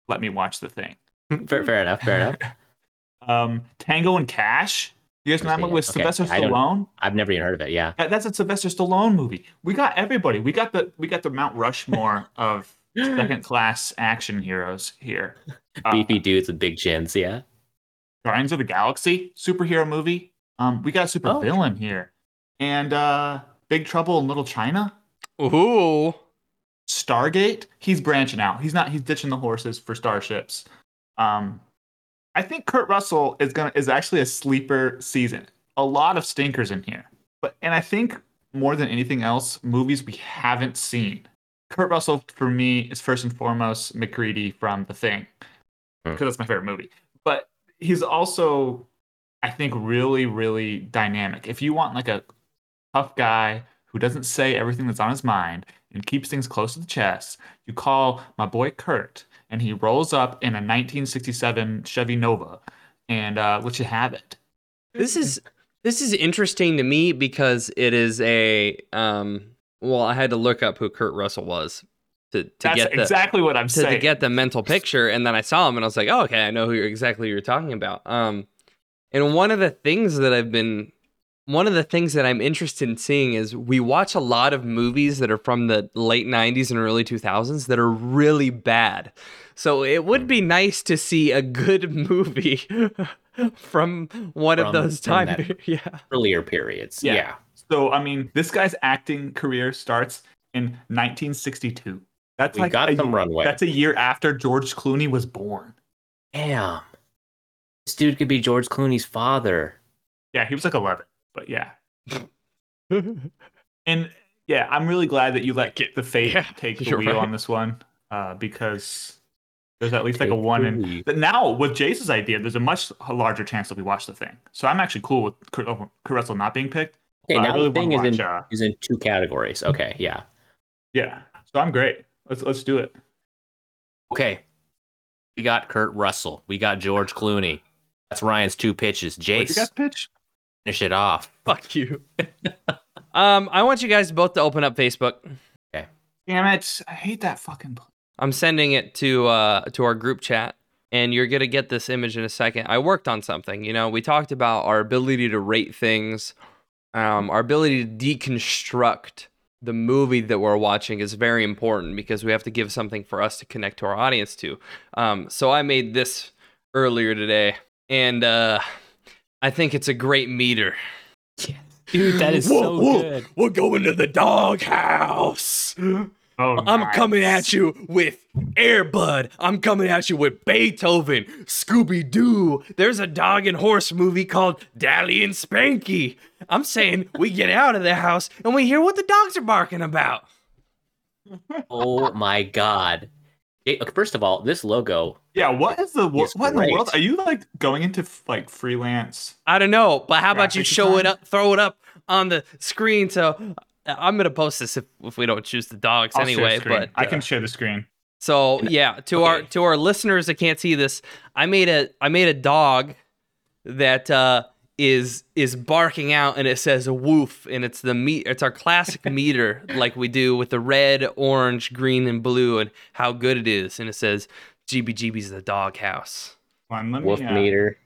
let me watch the thing. fair, fair enough. Fair enough. Um, Tango and Cash. You guys know that Okay, one with okay. Sylvester Stallone? I've never even heard of it. Yeah. That- That's a Sylvester Stallone movie. We got everybody. We got the we got the Mount Rushmore of second class action heroes here. Uh, Beefy dudes with big chins. Yeah. Guardians of the Galaxy superhero movie. Um, we got a super Oh. villain here, and uh, Big Trouble in Little China. Ooh. Stargate. He's branching out. He's not. He's ditching the horses for starships. Um, I think Kurt Russell is gonna is actually a sleeper season. A lot of stinkers in here, but and I think more than anything else, movies we haven't seen. Kurt Russell for me is first and foremost MacReady from The Thing, Hmm. because that's my favorite movie. But he's also, I think, really really dynamic. If you want like a tough guy who doesn't say everything that's on his mind and keeps things close to the chest, you call my boy Kurt, and he rolls up in a 1967 Chevy Nova and uh, let you have it. This is this is interesting to me because it is a um well, I had to look up who Kurt Russell was to, to That's get the exactly what I'm to, saying. to get the mental picture and then I saw him and I was like, "Oh, okay, I know who you're exactly who you're talking about." Um and one of the things that I've been one of the things that I'm interested in seeing is we watch a lot of movies that are from the late 90s and early 2000s that are really bad. So it would be nice to see a good movie from one of those time per- yeah. Earlier periods. Yeah. Yeah. so I mean, this guy's acting career starts in 1962. That's We like got a, some runway. That's a year after George Clooney was born. Damn. This dude could be George Clooney's father. Yeah, he was like 11, but yeah. And yeah, I'm really glad that you let get the fate Yeah, take the wheel right. on this one, uh, because there's at least like a one the in. But now with Jace's idea, there's a much larger chance that we watch the thing. So I'm actually cool with Kurt, Kurt Russell not being picked. Okay, now really the thing is in. Uh, is in two categories. Okay, yeah. yeah, so I'm great. Let's let's do it. Okay. We got Kurt Russell. We got George Clooney. That's Ryan's two pitches. What'd you Jace, pitch? Finish it off. Fuck you. um, I want you guys both to open up Facebook. Okay. Damn it! I hate that fucking. pl- I'm sending it to uh to our group chat and you're going to get this image in a second. I worked on something, you know. We talked about our ability to rate things, um our ability to deconstruct the movie that we're watching is very important because we have to give something for us to connect to our audience to. Um so I made this earlier today and uh I think it's a great meter. Dude, that is so good. We're going to the doghouse. Oh, I'm nice. coming at you with Airbud. I'm coming at you with Beethoven, Scooby Doo. There's a dog and horse movie called Dally and Spanky. I'm saying we get out of the house and we hear what the dogs are barking about. Oh my god. It- first of all, this logo. Yeah, what is the wo- It's what in the world? Are you like going into like freelance? I don't know, but how about you Graphic show it up, throw it up on the screen? So I'm gonna post this if, if we don't choose the dogs I'll anyway. screen. But I uh, can share the screen. So yeah, to our to our listeners that can't see this, I made a I made a dog that uh, is is barking out, and it says "woof," and it's the meat. It's our classic meter, like we do with the red, orange, green, and blue, and how good it is. And it says "GBGB's the doghouse." One, let me, wolf uh, meter.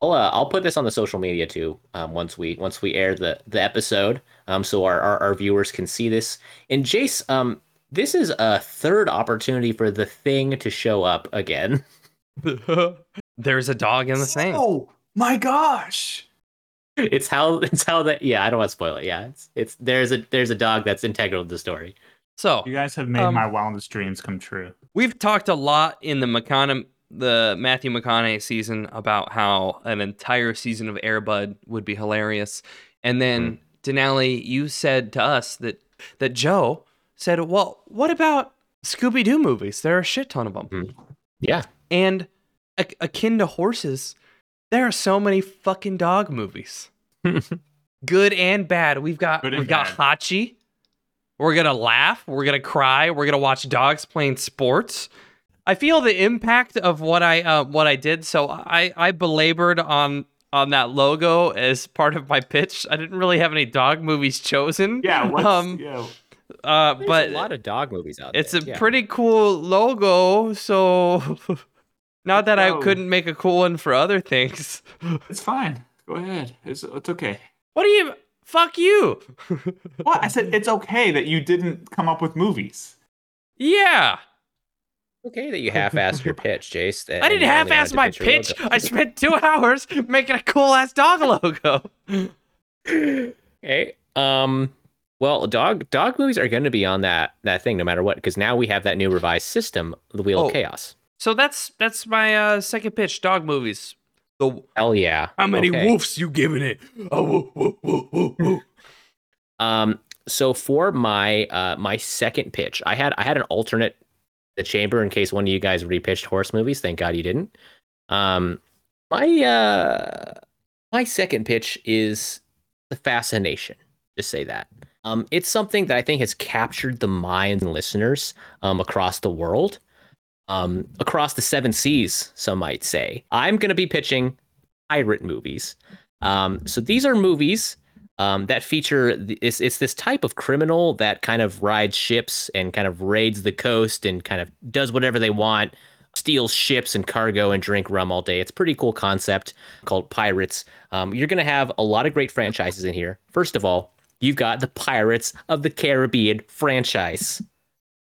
I'll, uh, I'll put this on the social media too. Um, once we once we air the the episode, um, so our, our our viewers can see this. And Jace, um, this is a third opportunity for the thing to show up again. There's a dog in the thing. My gosh! It's how it's how that yeah. I don't want to spoil it. Yeah, it's it's there's a there's a dog that's integral to the story. So You guys have made Um, my wildest dreams come true. We've talked a lot in the McCona- the Matthew McConaughey season about how an entire season of Airbud would be hilarious, and then Denali, you said to us that that Joe said, "Well, what about Scooby Doo movies? There are a shit ton of them, Yeah, and a- akin to horses, there are so many fucking dog movies, good and bad. We've got Good we've got bad. Hachi." We're gonna laugh. We're gonna cry. We're gonna watch dogs playing sports. I feel the impact of what I uh, what I did. So I I belabored on on that logo as part of my pitch. I didn't really have any dog movies chosen. Yeah, what's, um, yeah. uh, but a lot of dog movies out it's there. It's a yeah. pretty cool logo. So not that I couldn't make a cool one for other things. It's fine. Go ahead. It's it's okay. What do you? Fuck you. What I said? It's okay that you didn't come up with movies. yeah. okay that you half-assed your pitch, Jace. I didn't half-ass my pitch. I spent two hours making a cool ass dog logo. Okay. Um. Well, dog dog movies are going to be on that that thing no matter what because now we have that new revised system, the Wheel Oh. of Chaos. So that's that's my uh, second pitch. Dog movies. The Hell yeah. how many Okay. woofs you giving it? Oh, woof, woof, woof, woof, woof. Um, so for my uh my second pitch, I had I had an alternate the chamber in case one of you guys repitched horse movies. Thank God you didn't. Um, my uh my second pitch is the fascination. Just say that. Um, it's something that I think has captured the minds and listeners um across the world, um across the seven seas. Some might say. I'm gonna be pitching pirate movies. Um, so these are movies um, that feature th- it's, it's this type of criminal that kind of rides ships and kind of raids the coast and kind of does whatever they want steals ships and cargo and drink rum all day it's a pretty cool concept called pirates um, you're going to have a lot of great franchises in here first of all you've got the pirates of the caribbean franchise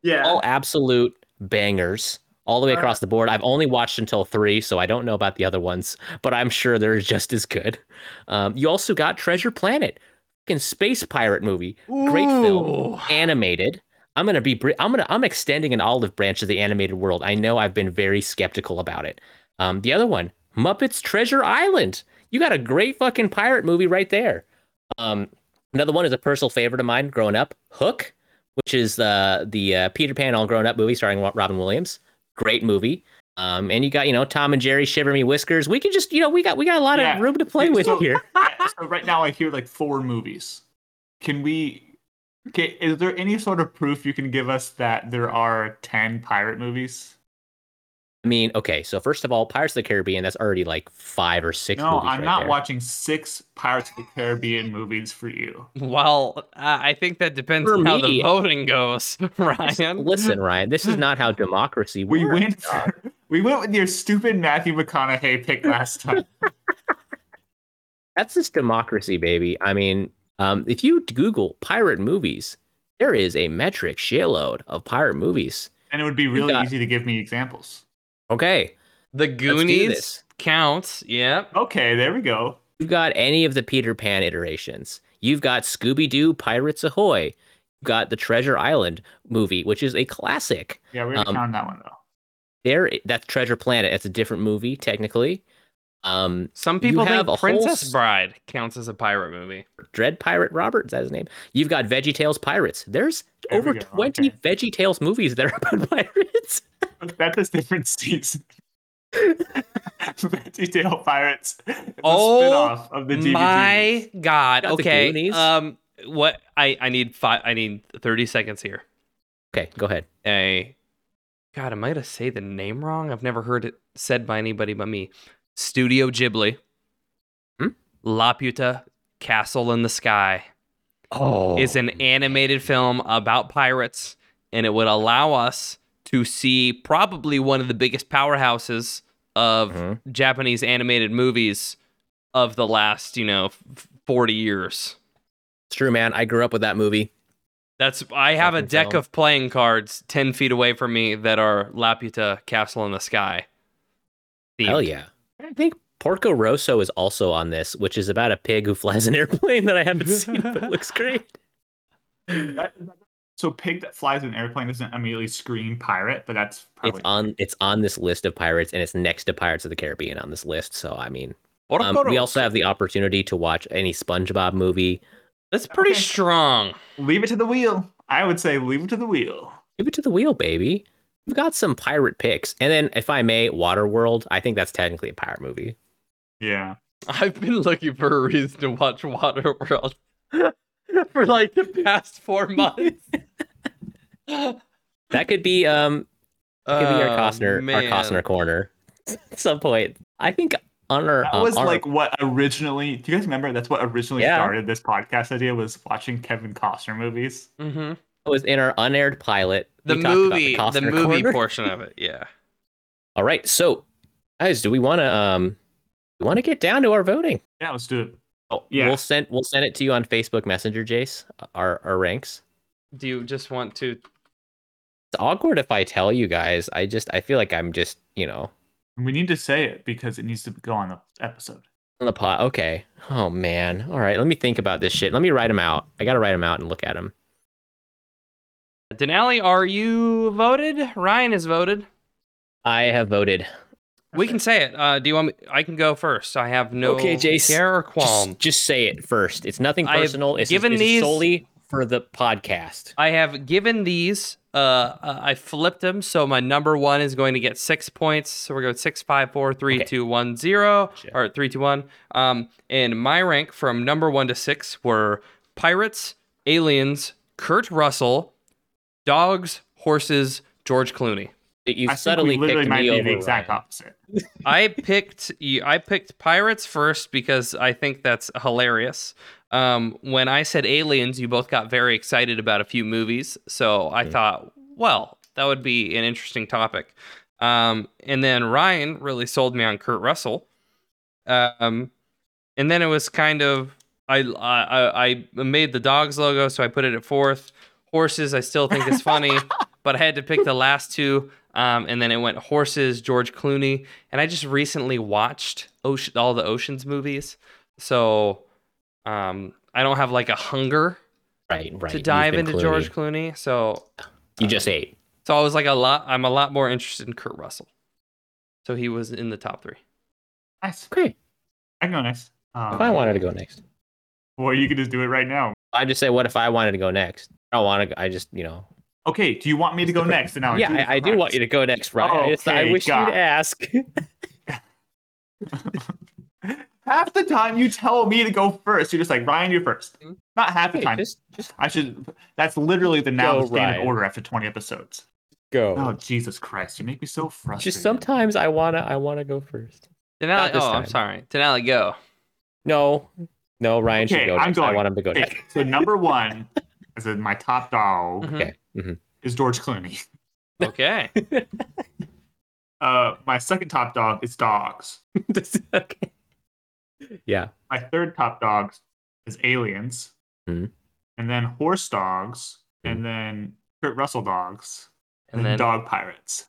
Yeah. all absolute bangers all the way across the board. I've only watched until three, so I don't know about the other ones, but I'm sure they're just as good. Um, you also got Treasure Planet, fucking space pirate movie, great film, animated. I'm gonna be, I'm gonna, I'm extending an olive branch of the animated world. I know I've been very skeptical about it. Um, the other one, Muppets Treasure Island. You got a great fucking pirate movie right there. Um, another one is a personal favorite of mine growing up, Hook, which is uh, the uh, Peter Pan all grown up movie starring Robin Williams. Great movie. Um, and you got you know Tom and Jerry, Shiver Me Whiskers. We can just you know we got we got a lot Yeah. of room to play with So- here. Yeah, so right now I hear like four movies. Can we? Okay, is there any sort of proof you can give us that there are ten pirate movies? I mean, okay, so first of all, Pirates of the Caribbean. That's already like five or six. No, movies I'm right not there. watching six Pirates of the Caribbean movies for you. Well, uh, I think that depends For on how the voting goes, Ryan. Listen, Ryan, this is not how democracy works. We went. we went with your stupid Matthew McConaughey pick last time. That's just democracy, baby. I mean, um, if you Google pirate movies, there is a metric shitload of pirate movies. and it would be really got- easy to give me examples. Okay, The Goonies counts. Yep. Okay, there we go. You've got any of the Peter Pan iterations. You've got Scooby Doo Pirates Ahoy. You've got the Treasure Island movie, which is a classic. Yeah, we're gonna Um, count that one though. There, that's Treasure Planet. It's a different movie, technically. Um, Some people have think a whole Princess s- Bride counts as a pirate movie. Dread Pirate Robert, is that his name? You've got Veggie Tales Pirates. There's There over 20 okay. Veggie Tales movies that are about pirates. That's a different season. Detail Pirates. It's a Oh spin-off of the DVD. My God. Okay. Um. What? I I need five. I need thirty seconds here. Okay, go ahead. A. God, am I gonna say the name wrong? I've never heard it said by anybody but me. Studio Ghibli. Hmm? Laputa Castle in the Sky Oh, is an animated film about pirates, and it would allow us to see probably one of the biggest powerhouses of Mhm. Japanese animated movies of the last, you know, 40 years. It's true, man. I grew up with that movie. That's I have a deck of playing cards 10 feet away from me that are Laputa Castle in the Sky. Hell yeah. I think Porco Rosso is also on this, which is about a pig who flies an airplane that I haven't seen, but looks great. So pig that flies an airplane doesn't immediately scream pirate, but that's probably It's on it's on this list of pirates, and it's next to Pirates of the Caribbean on this list. So I mean, um, we also have the opportunity to watch any SpongeBob movie. That's pretty Okay. strong. leave it to the wheel. I would say leave it to the wheel. Leave it to the wheel, baby. We've got some pirate picks, and then if I may, Waterworld. I think that's technically a pirate movie. Yeah. I've been looking for a reason to watch Waterworld for like the past four months. That could be um that could be our Oh, Costner our. Costner corner at some point. I think on our That um, was on our- like what originally. Do you guys remember? That's what originally Yeah. started this podcast idea was watching Kevin Costner movies. hmm was in our unaired pilot. The we talked about movie, the, Costner movie corner. portion of it, yeah. All right, so guys, do we want to um, we want to get down to our voting? Yeah, let's do it. Oh, Yeah. We'll send we'll send it to you on Facebook Messenger, Jace. Our our ranks. Do you just want to? It's awkward if I tell you guys. I just I feel like I'm just you know We need to say it because it needs to go on the episode. on the pot. Okay. Oh man. All right. Let me think about this shit. Let me write them out. I gotta write them out and look at them. Denali, are you voted? Ryan is voted. I have voted. We can say it. Uh, do you want me? I can go first. I have no Okay, Jace, care or qualm. Just, just say it first. It's nothing personal. It's, given it's these- solely for the podcast. I have given these. Uh, uh, I flipped them, so my number one is going to get six points. So we're going six, five, four, three, Okay. two, one, zero, Sure. or three, two, one. Um, and my rank from number one to six were pirates, aliens, Kurt Russell, dogs, horses, George Clooney. You I think subtly we literally picked might me be over the exact Ryan. opposite. I picked y- I picked pirates first because I think that's hilarious. Um, when I said aliens, you both got very excited about a few movies, so I Hmm. thought, well, that would be an interesting topic. Um, and then Ryan really sold me on Kurt Russell. Um, and then it was kind of I I I I made the dogs logo, so I put it at fourth. Horses, I still think is funny, but I had to pick the last two. Um, and then it went horses, George Clooney, and I just recently watched Ocean, all the Ocean's movies, so um, I don't have like a hunger Right, right. to dive been into George Clooney. So You just ate. so I was like a lot. I'm a lot more interested in Kurt Russell. So he was in the top three. Nice. Okay. I can go next. Um, If I wanted to go next, Well, you can just do it right now. I just say, what if I wanted to go next? I don't want to. I just, you know. Okay, do you want me to go next? And now yeah, I, I do want you to go next, Ryan. I, just- I wish God. you'd ask. half the time you tell me to go first, you're just like Ryan, you're first. Hmm? Not half the Hey, time. just, just I should. That's literally the now Go, standard Ryan. order after 20 episodes. go. Oh Jesus Christ! You make me so frustrated. just sometimes I wanna, I wanna go first. Denali, this oh, I'm sorry. Denali, go. No, no, Ryan should go I'm next. I want him to go Okay, next. so number one, as in my top dog, Mhm. Okay. hmm is George Clooney. Okay. Uh, my second top dog is dogs. okay. Yeah. My third top dog is aliens, Mhm. and then horse dogs, Mhm. and then Kurt Russell dogs, and, And then then dog pirates.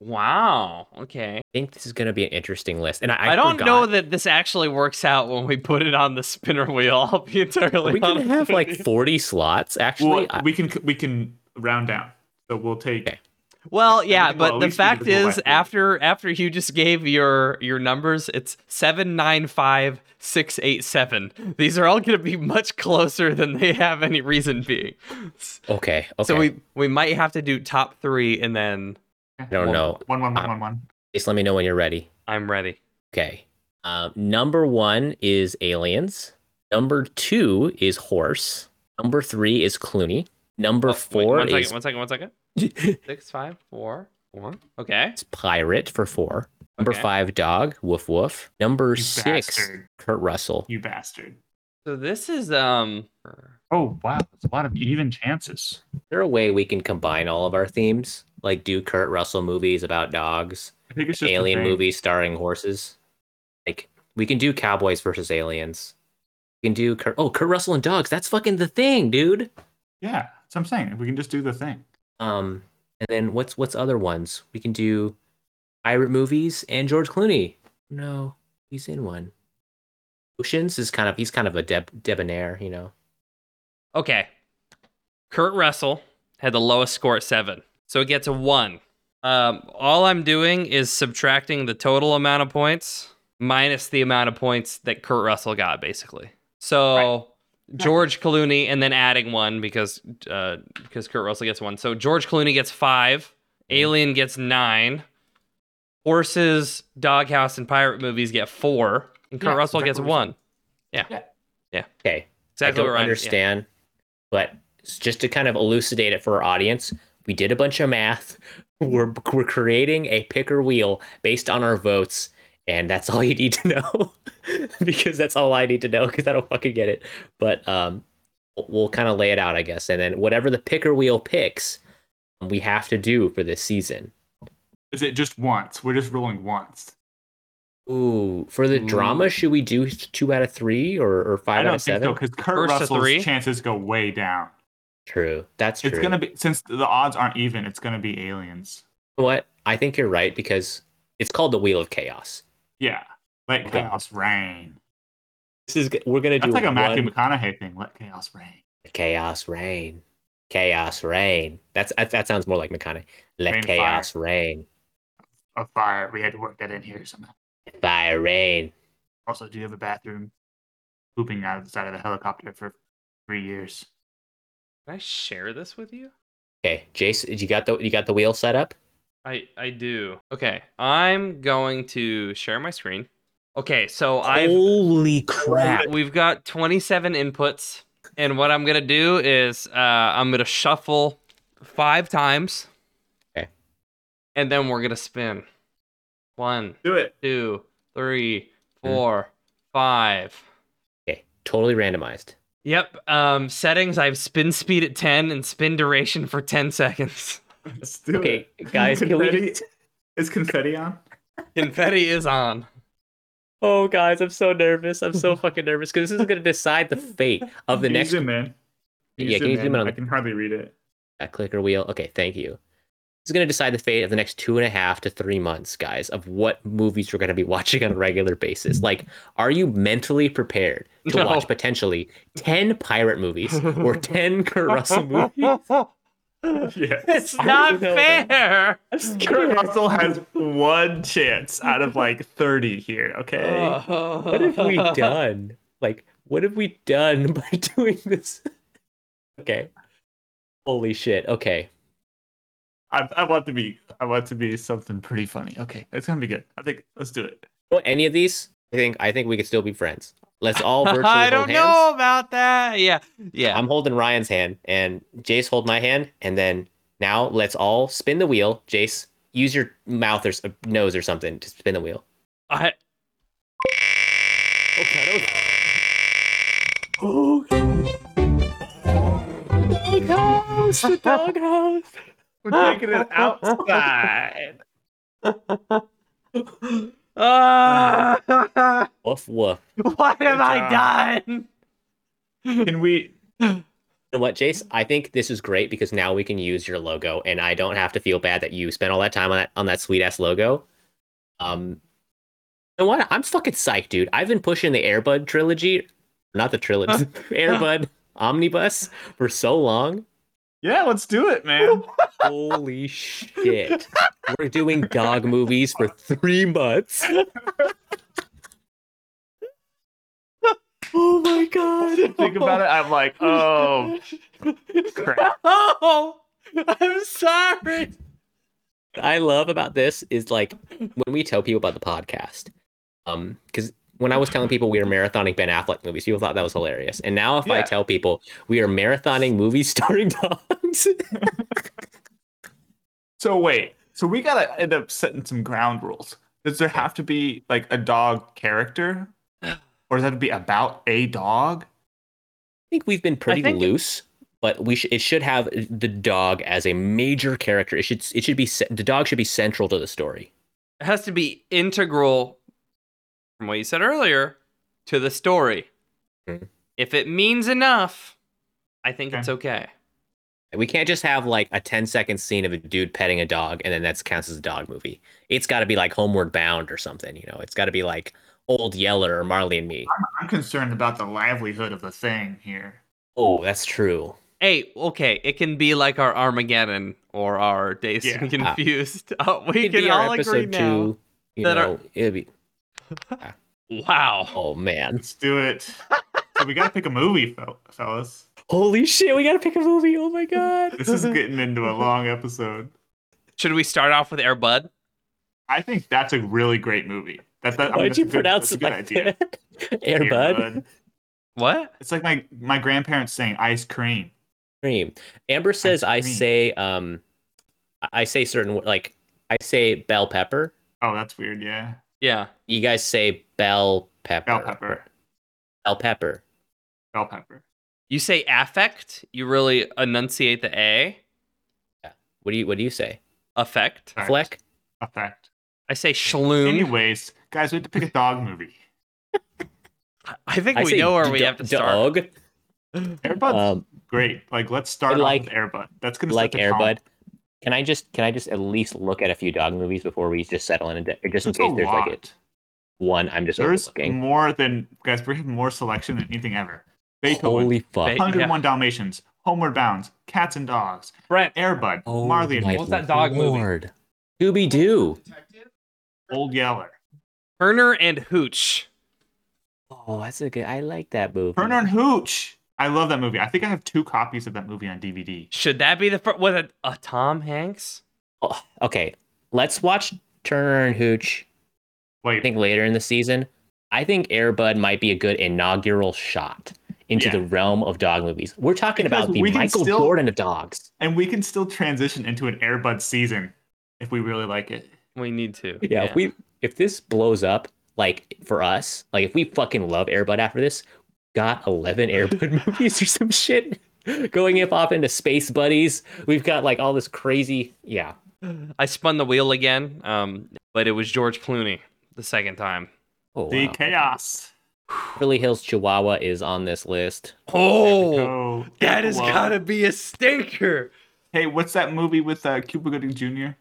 Wow. Okay. I think this is gonna be an interesting list, and I, I, I, don't forgot. know that this actually works out when we put it on the spinner wheel. I'll be entirely we can have like 40 slots. Actually, Well, I- we can we can round down. So we'll take. Okay. Well, yeah, think but at the fact able to go is, by after after you just gave your your numbers, it's seven nine five six eight seven. These are all going to be much closer than they have any reason being. okay. Okay. So we we might have to do top three, and then I don't well, know. One one one Uh, one one. Just let me know when you're ready. I'm ready. Okay. Um, number one is Aliens. Number two is Horse. Number three is Clooney. Number Oh, wait, four one second, is one second, one second. Six, five, four, four. Okay. It's Pirate for four. Number Okay. five, Dog. Woof woof. Number You six, bastard. Kurt Russell. You bastard. So this is um. Oh wow, that's a lot of even chances. Is there a way we can combine all of our themes? Like do Kurt Russell movies about dogs, I think it's just alien thing. movies starring horses. Like we can do cowboys versus aliens. We can do Kurt. Oh, Kurt Russell and dogs. That's fucking the thing, dude. Yeah, that's what I'm saying. We can just do the thing. Um, and then what's what's other ones? We can do pirate movies and George Clooney. No, he's in one. Oceans is kind of he's kind of a deb, debonair, you know. Okay. Kurt Russell had the lowest score at seven, so it gets a one. Um, all I'm doing is subtracting the total amount of points minus the amount of points that Kurt Russell got, basically. So George Clooney, and then adding one because uh, because Kurt Russell gets one. So George Clooney gets five. Alien gets nine. Horses, Doghouse, and Pirate movies get four, and Kurt Yeah, Russell gets exactly yeah. Yeah. Okay, Exactly I what don't Ryan- yeah. understand, but just to kind of elucidate it for our audience, we did a bunch of math. We're we're creating a picker wheel based on our votes, and that's all you need to know, because that's all I need to know because I don't fucking get it. But um, we'll, we'll kind of lay it out, I guess, and then whatever the picker wheel picks, we have to do for this season. Is it just once? We're just rolling once. Ooh, for the hmm. drama, should we do two out of three or, or five out don't of think seven? so because Kurt First Russell's three? chances go way down. True, that's true. It's gonna be since the odds aren't even. It's gonna be aliens. You know what? I think you're right because it's called the Wheel of Chaos. Yeah, let Okay. chaos reign. This is we're gonna do That's like a Matthew one McConaughey thing. Let chaos reign. chaos reign. chaos reign. That's that, that sounds more like McConaughey. Let Rain, chaos reign. A fire. We had to work that in here somehow. Fire reign. Also, do you have a bathroom? Pooping out of the side of the helicopter for three years. Can I share this with you? Okay, Jace, you got the you got the wheel set up? I I do. Okay, I'm going to share my screen. Okay, so I've Holy crap. we've got 27 inputs, and what I'm gonna do is uh, I'm gonna shuffle five times. Okay. And then we're gonna spin. One, Do it. two, three, four, five. Okay, totally randomized. Yep. Um, settings. I have spin speed at 10 and spin duration for 10 seconds. Let's do Okay, it. guys, can we Confetti- Is confetti on? Confetti is on. Oh guys, I'm so nervous. I'm so fucking nervous because this is gonna decide the fate of the Can you next zoom in? Yeah, can you zoom in on I can hardly read it. that clicker wheel. Okay, thank you. This is gonna decide the fate of the next two and a half to three months, guys, of what movies we're gonna be watching on a regular basis. Like, are you mentally prepared to No. watch potentially ten pirate movies or ten Kurosa movies? Yeah. It's not don't know, man. fair. Kurt Russell has one chance out of like 30 here, okay? What have we done? Like, what have we done by doing this? Okay. Holy shit. Okay. I, I want to be I want to be something pretty funny. Okay, it's gonna be good. I think let's do it. Well, any of these, I think I think we could still be friends. Let's all virtually I don't hands. know about that. Yeah. Yeah. I'm holding Ryan's hand, and Jace hold my hand, and then now let's all spin the wheel. Jace, use your mouth or s- uh, nose or something to spin the wheel. I, Okay. Doghouse, the doghouse. We're taking it outside. Ah! Woof woof. what have I done? Can we You know what, Jace? I think this is great because now we can use your logo, and I don't have to feel bad that you spent all that time on that on that sweet ass logo. Um, know what? I'm fucking psyched, dude. I've been pushing the Airbud trilogy, not the trilogy, Airbud omnibus for so long. Yeah, let's do it, man. Holy shit! We're doing dog movies for three months. oh my god! Think about it. I'm like, oh crap. Oh, I'm sorry. I love about this is like when we tell people about the podcast. Um, because when I was telling people we are marathoning Ben Affleck movies, people thought that was hilarious. And now if I tell people we are marathoning movies starring dogs, So wait, so we gotta end up setting some ground rules. Does there have to be like a dog character, or does that have to be about a dog? I think we've been pretty think- loose, but we should it should have the dog as a major character. It should it should be ce- the dog should be central to the story. It has to be integral, from what you said earlier, to the story. Mhm. If it means enough, I think Okay. it's okay. We can't just have like a 10 second scene of a dude petting a dog and then that counts as a dog movie. It's got to be like Homeward Bound or something, you know. It's got to be like Old Yeller or Marley and Me. I'm concerned about the livelihood of the thing here. Oh, that's true. Hey, okay, it can be like our Armageddon or our Days Yeah. Confused. Oh, we It'd can be our all agree episode now. two. You that are- know, it'd be. Wow. Oh man! Let's do it. so we gotta pick a movie, fellas. Holy shit! We gotta pick a movie. Oh my god! This is getting into a long episode. Should we start off with Air Bud? I think that's a really great movie. That, that, I mean, Why'd that's you a good, pronounce that's a it like idea. that? Air Bud bud. What? It's like my my grandparents saying ice cream. cream. Amber says I say um, I say certain like I say bell pepper. Oh, that's weird. Yeah, Yeah. You guys say bell pepper. bell pepper. Bell pepper. Bell pepper. You say affect, you really enunciate the A. Yeah. What do you What do you say? Affect. Effect. Fleck. Effect. I say shloom. Anyways, guys, we have to pick a dog movie. I think I we say know where we have to start. dog. Airbud's Um, great. Like, let's start off like- with Airbud. That's gonna like set the Airbud. Tone. Can I just Can I just at least look at a few dog movies before we just settle in, a di- just in case a there's like a, one I'm just There's overlooking. more than guys. We have more selection than anything ever. Beethoven, Holy fuck! Be- 101 Dalmatians, Homeward Bound, Cats and Dogs, Brett, Airbud, oh Marley and Oh Me, What's that dog movie? Lord. Scooby Doo. Old Yeller. Turner and Hooch. Oh, that's a good. I like that movie. Turner and Hooch. I love that movie. I think I have two copies of that movie on DVD. Should that be the first? Was it a Tom Hanks? Oh, okay, let's watch Turner and Hooch. Wait. I think later in the season. I think Airbud might be a good inaugural shot into Yeah. the realm of dog movies. We're talking Because about the we can Michael still- Jordan of dogs. and we can still transition into an Airbud season if we really like it. We need to. Yeah, if we if this blows up, like for us, like if we fucking love Airbud after this, got eleven Airbud movies or some shit going up off into Space Buddies. We've got like all this crazy, yeah. I spun the wheel again, um, but it was George Clooney the second time. Oh, The wow. chaos. Beverly Hills Chihuahua is on this list. Oh, that has well, got to be a stinker. Hey, what's that movie with uh, Cuba Gooding Jr.?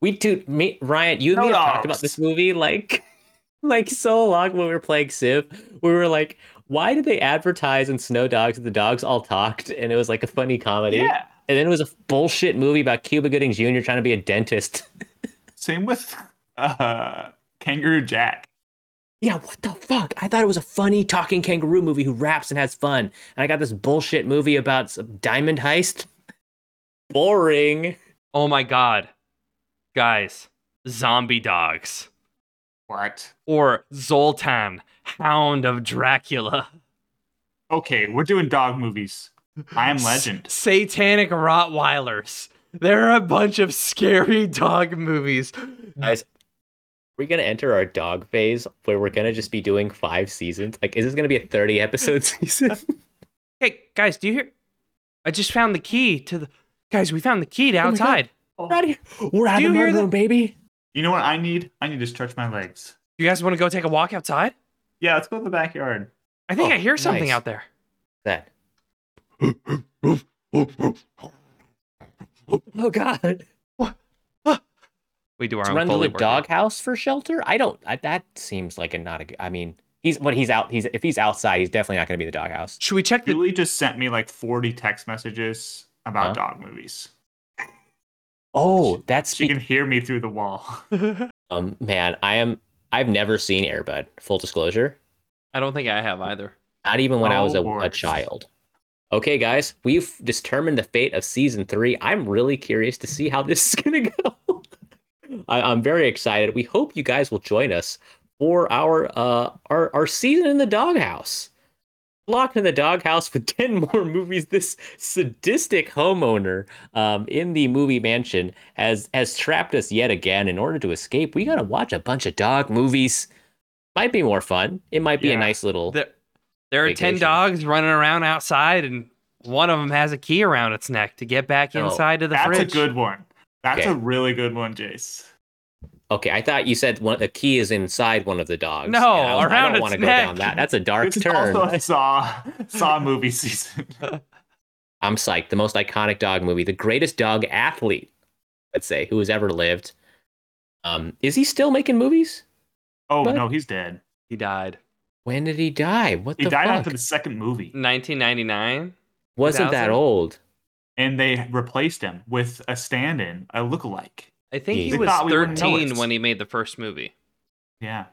We dude, me, Ryan, you and me No have talked about this movie like like so long when we were playing Civ. We were like, why did they advertise in Snow Dogs that the dogs all talked and it was like a funny comedy? Yeah. And then it was a bullshit movie about Cuba Gooding Jr. trying to be a dentist. Same with uh, Kangaroo Jack. Yeah, what the fuck? I thought it was a funny talking kangaroo movie who raps and has fun. And I got this bullshit movie about some diamond heist. Boring. Oh my god, guys, zombie dogs What? or Zoltan, Hound of Dracula. Okay, we're doing dog movies. I am legend. S- satanic Rottweilers. There are a bunch of scary dog movies. Guys, we're gonna enter our dog phase where we're gonna just be doing five seasons. Like, is this gonna be a 30 episode season? Hey, guys, do you hear? I just found the key to the. Guys, we found the key to Oh my God. outside. Oh. We're out of here. We're out of the you hear murder that? room, baby. You know what I need? I need to stretch my legs. You guys want to go take a walk outside? Yeah, let's go to the backyard. I think Oh, I hear something nice. out there. That. Oh God. We do our To own run to Foley the work. doghouse for shelter? I don't. I, that seems like a not a. good- I mean, he's when he's out. He's if he's outside, he's definitely not gonna be the doghouse. Should we check the? Julie just sent me like 40 text messages about Huh? dog movies. Oh, that's She be- can hear me through the wall. um man. I am. I've never seen Airbud. Full disclosure. I don't think I have either. Not even when I was Oh, a, a child. Okay, guys, we've determined the fate of season three. I'm really curious to see how this is gonna go. I, I'm very excited. We hope you guys will join us for our uh our, our season in the doghouse. Locked in the doghouse with 10 more movies. This sadistic homeowner um, in the movie mansion has has trapped us yet again. In order to escape, we gotta watch a bunch of dog movies. Might be more fun. It might be a nice little There, there are ten dogs running around outside, and one of them has a key around its neck to get back No, inside of the That's fridge. a good one. That's Okay. a really good one, Jace. Okay, I thought you said one the key is inside one of the dogs. No, and I, was- I don't want to go down that. That's a dark This is turn. also a Saw Saw movie season. I'm psyched. The most iconic dog movie, the greatest dog athlete, let's say, who has ever lived. Um, is he still making movies? Oh What? no, he's dead. he died. When did he die? What He the died fuck? after the second movie, 1999. Wasn't that old? and they replaced him with a stand-in, a lookalike. I think he They was thought we wouldn't 13 when he made the first movie. Yeah.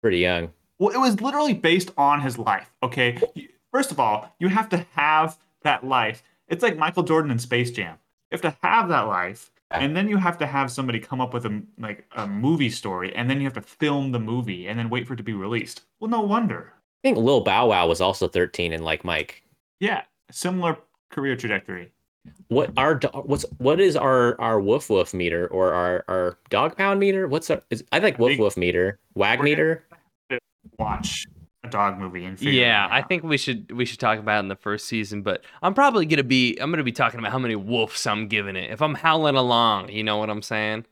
Pretty young. Well, it was literally based on his life. Okay. First of all, you have to have that life. It's like Michael Jordan in Space Jam. You have to have that life, and then you have to have somebody come up with a like a movie story, and then you have to film the movie, and then wait for it to be released. Well, no wonder. I think Lil Bow Wow was also 13 and like Mike. Yeah, similar career trajectory. What our do- what's what is our our woof woof meter or our our dog pound meter? What's our is I like woof woof meter. Wag meter? Watch a dog movie and figure Yeah, it I think we should we should talk about it in the first season, but I'm probably gonna be I'm gonna be talking about how many wolves I'm giving it. If I'm howling along, you know what I'm saying?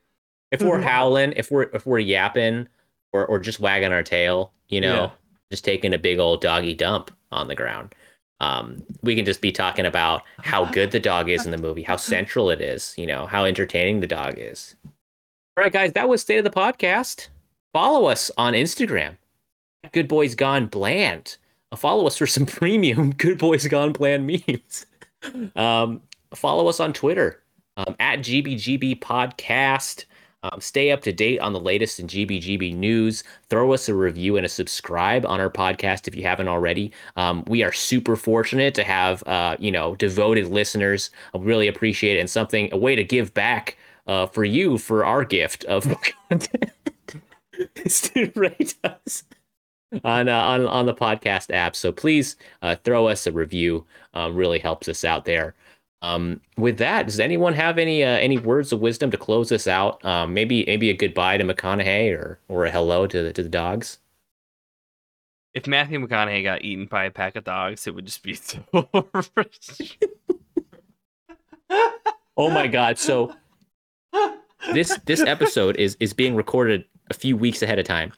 if we're howling, if we're if we're yapping or or just wagging our tail, you know, Yeah. just taking a big old doggy dump on the ground. Um, we can just be talking about how good the dog is in the movie, how central it is, you know, how entertaining the dog is. All right, guys, that was State of the Podcast. Follow us on Instagram, Good Boys Gone Bland. Uh, Follow us for some premium Good Boys Gone Bland memes. um, follow us on Twitter um, at GBGB Podcast. Um, stay up to date on the latest in GBGB news. Throw us a review and a subscribe on our podcast if you haven't already. Um, we are super fortunate to have uh, you know devoted listeners. I really appreciate it and something a way to give back uh, for you for our gift of content is to rate us on uh, on on the podcast app. So please uh, throw us a review. Uh, really helps us out there. Um, with that, does anyone have any uh, any words of wisdom to close us out? Um, maybe maybe a goodbye to McConaughey or or a hello to the to the dogs. If Matthew McConaughey got eaten by a pack of dogs, it would just be so. oh my god! So this this episode is is being recorded a few weeks ahead of time.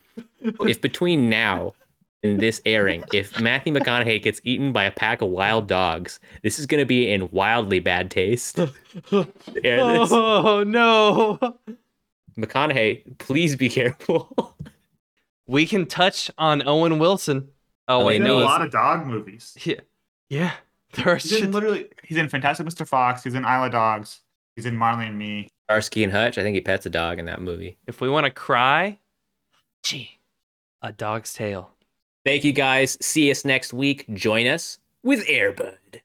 If between now and this airing, if Matthew McConaughey gets eaten by a pack of wild dogs, this is going to be in wildly bad taste. oh no! McConaughey, please be careful. we can touch on Owen Wilson. Oh, Oh, wait, he's in no, a lot of dog movies. Yeah, yeah. There are He's in literally. He's in Fantastic Mr. Fox. He's in Isle of Dogs. He's in Marley and Me. Starsky and Hutch, I think he pets a dog in that movie. If we want to cry, gee, a dog's tail. Thank you guys. See us next week. Join us with Airbud.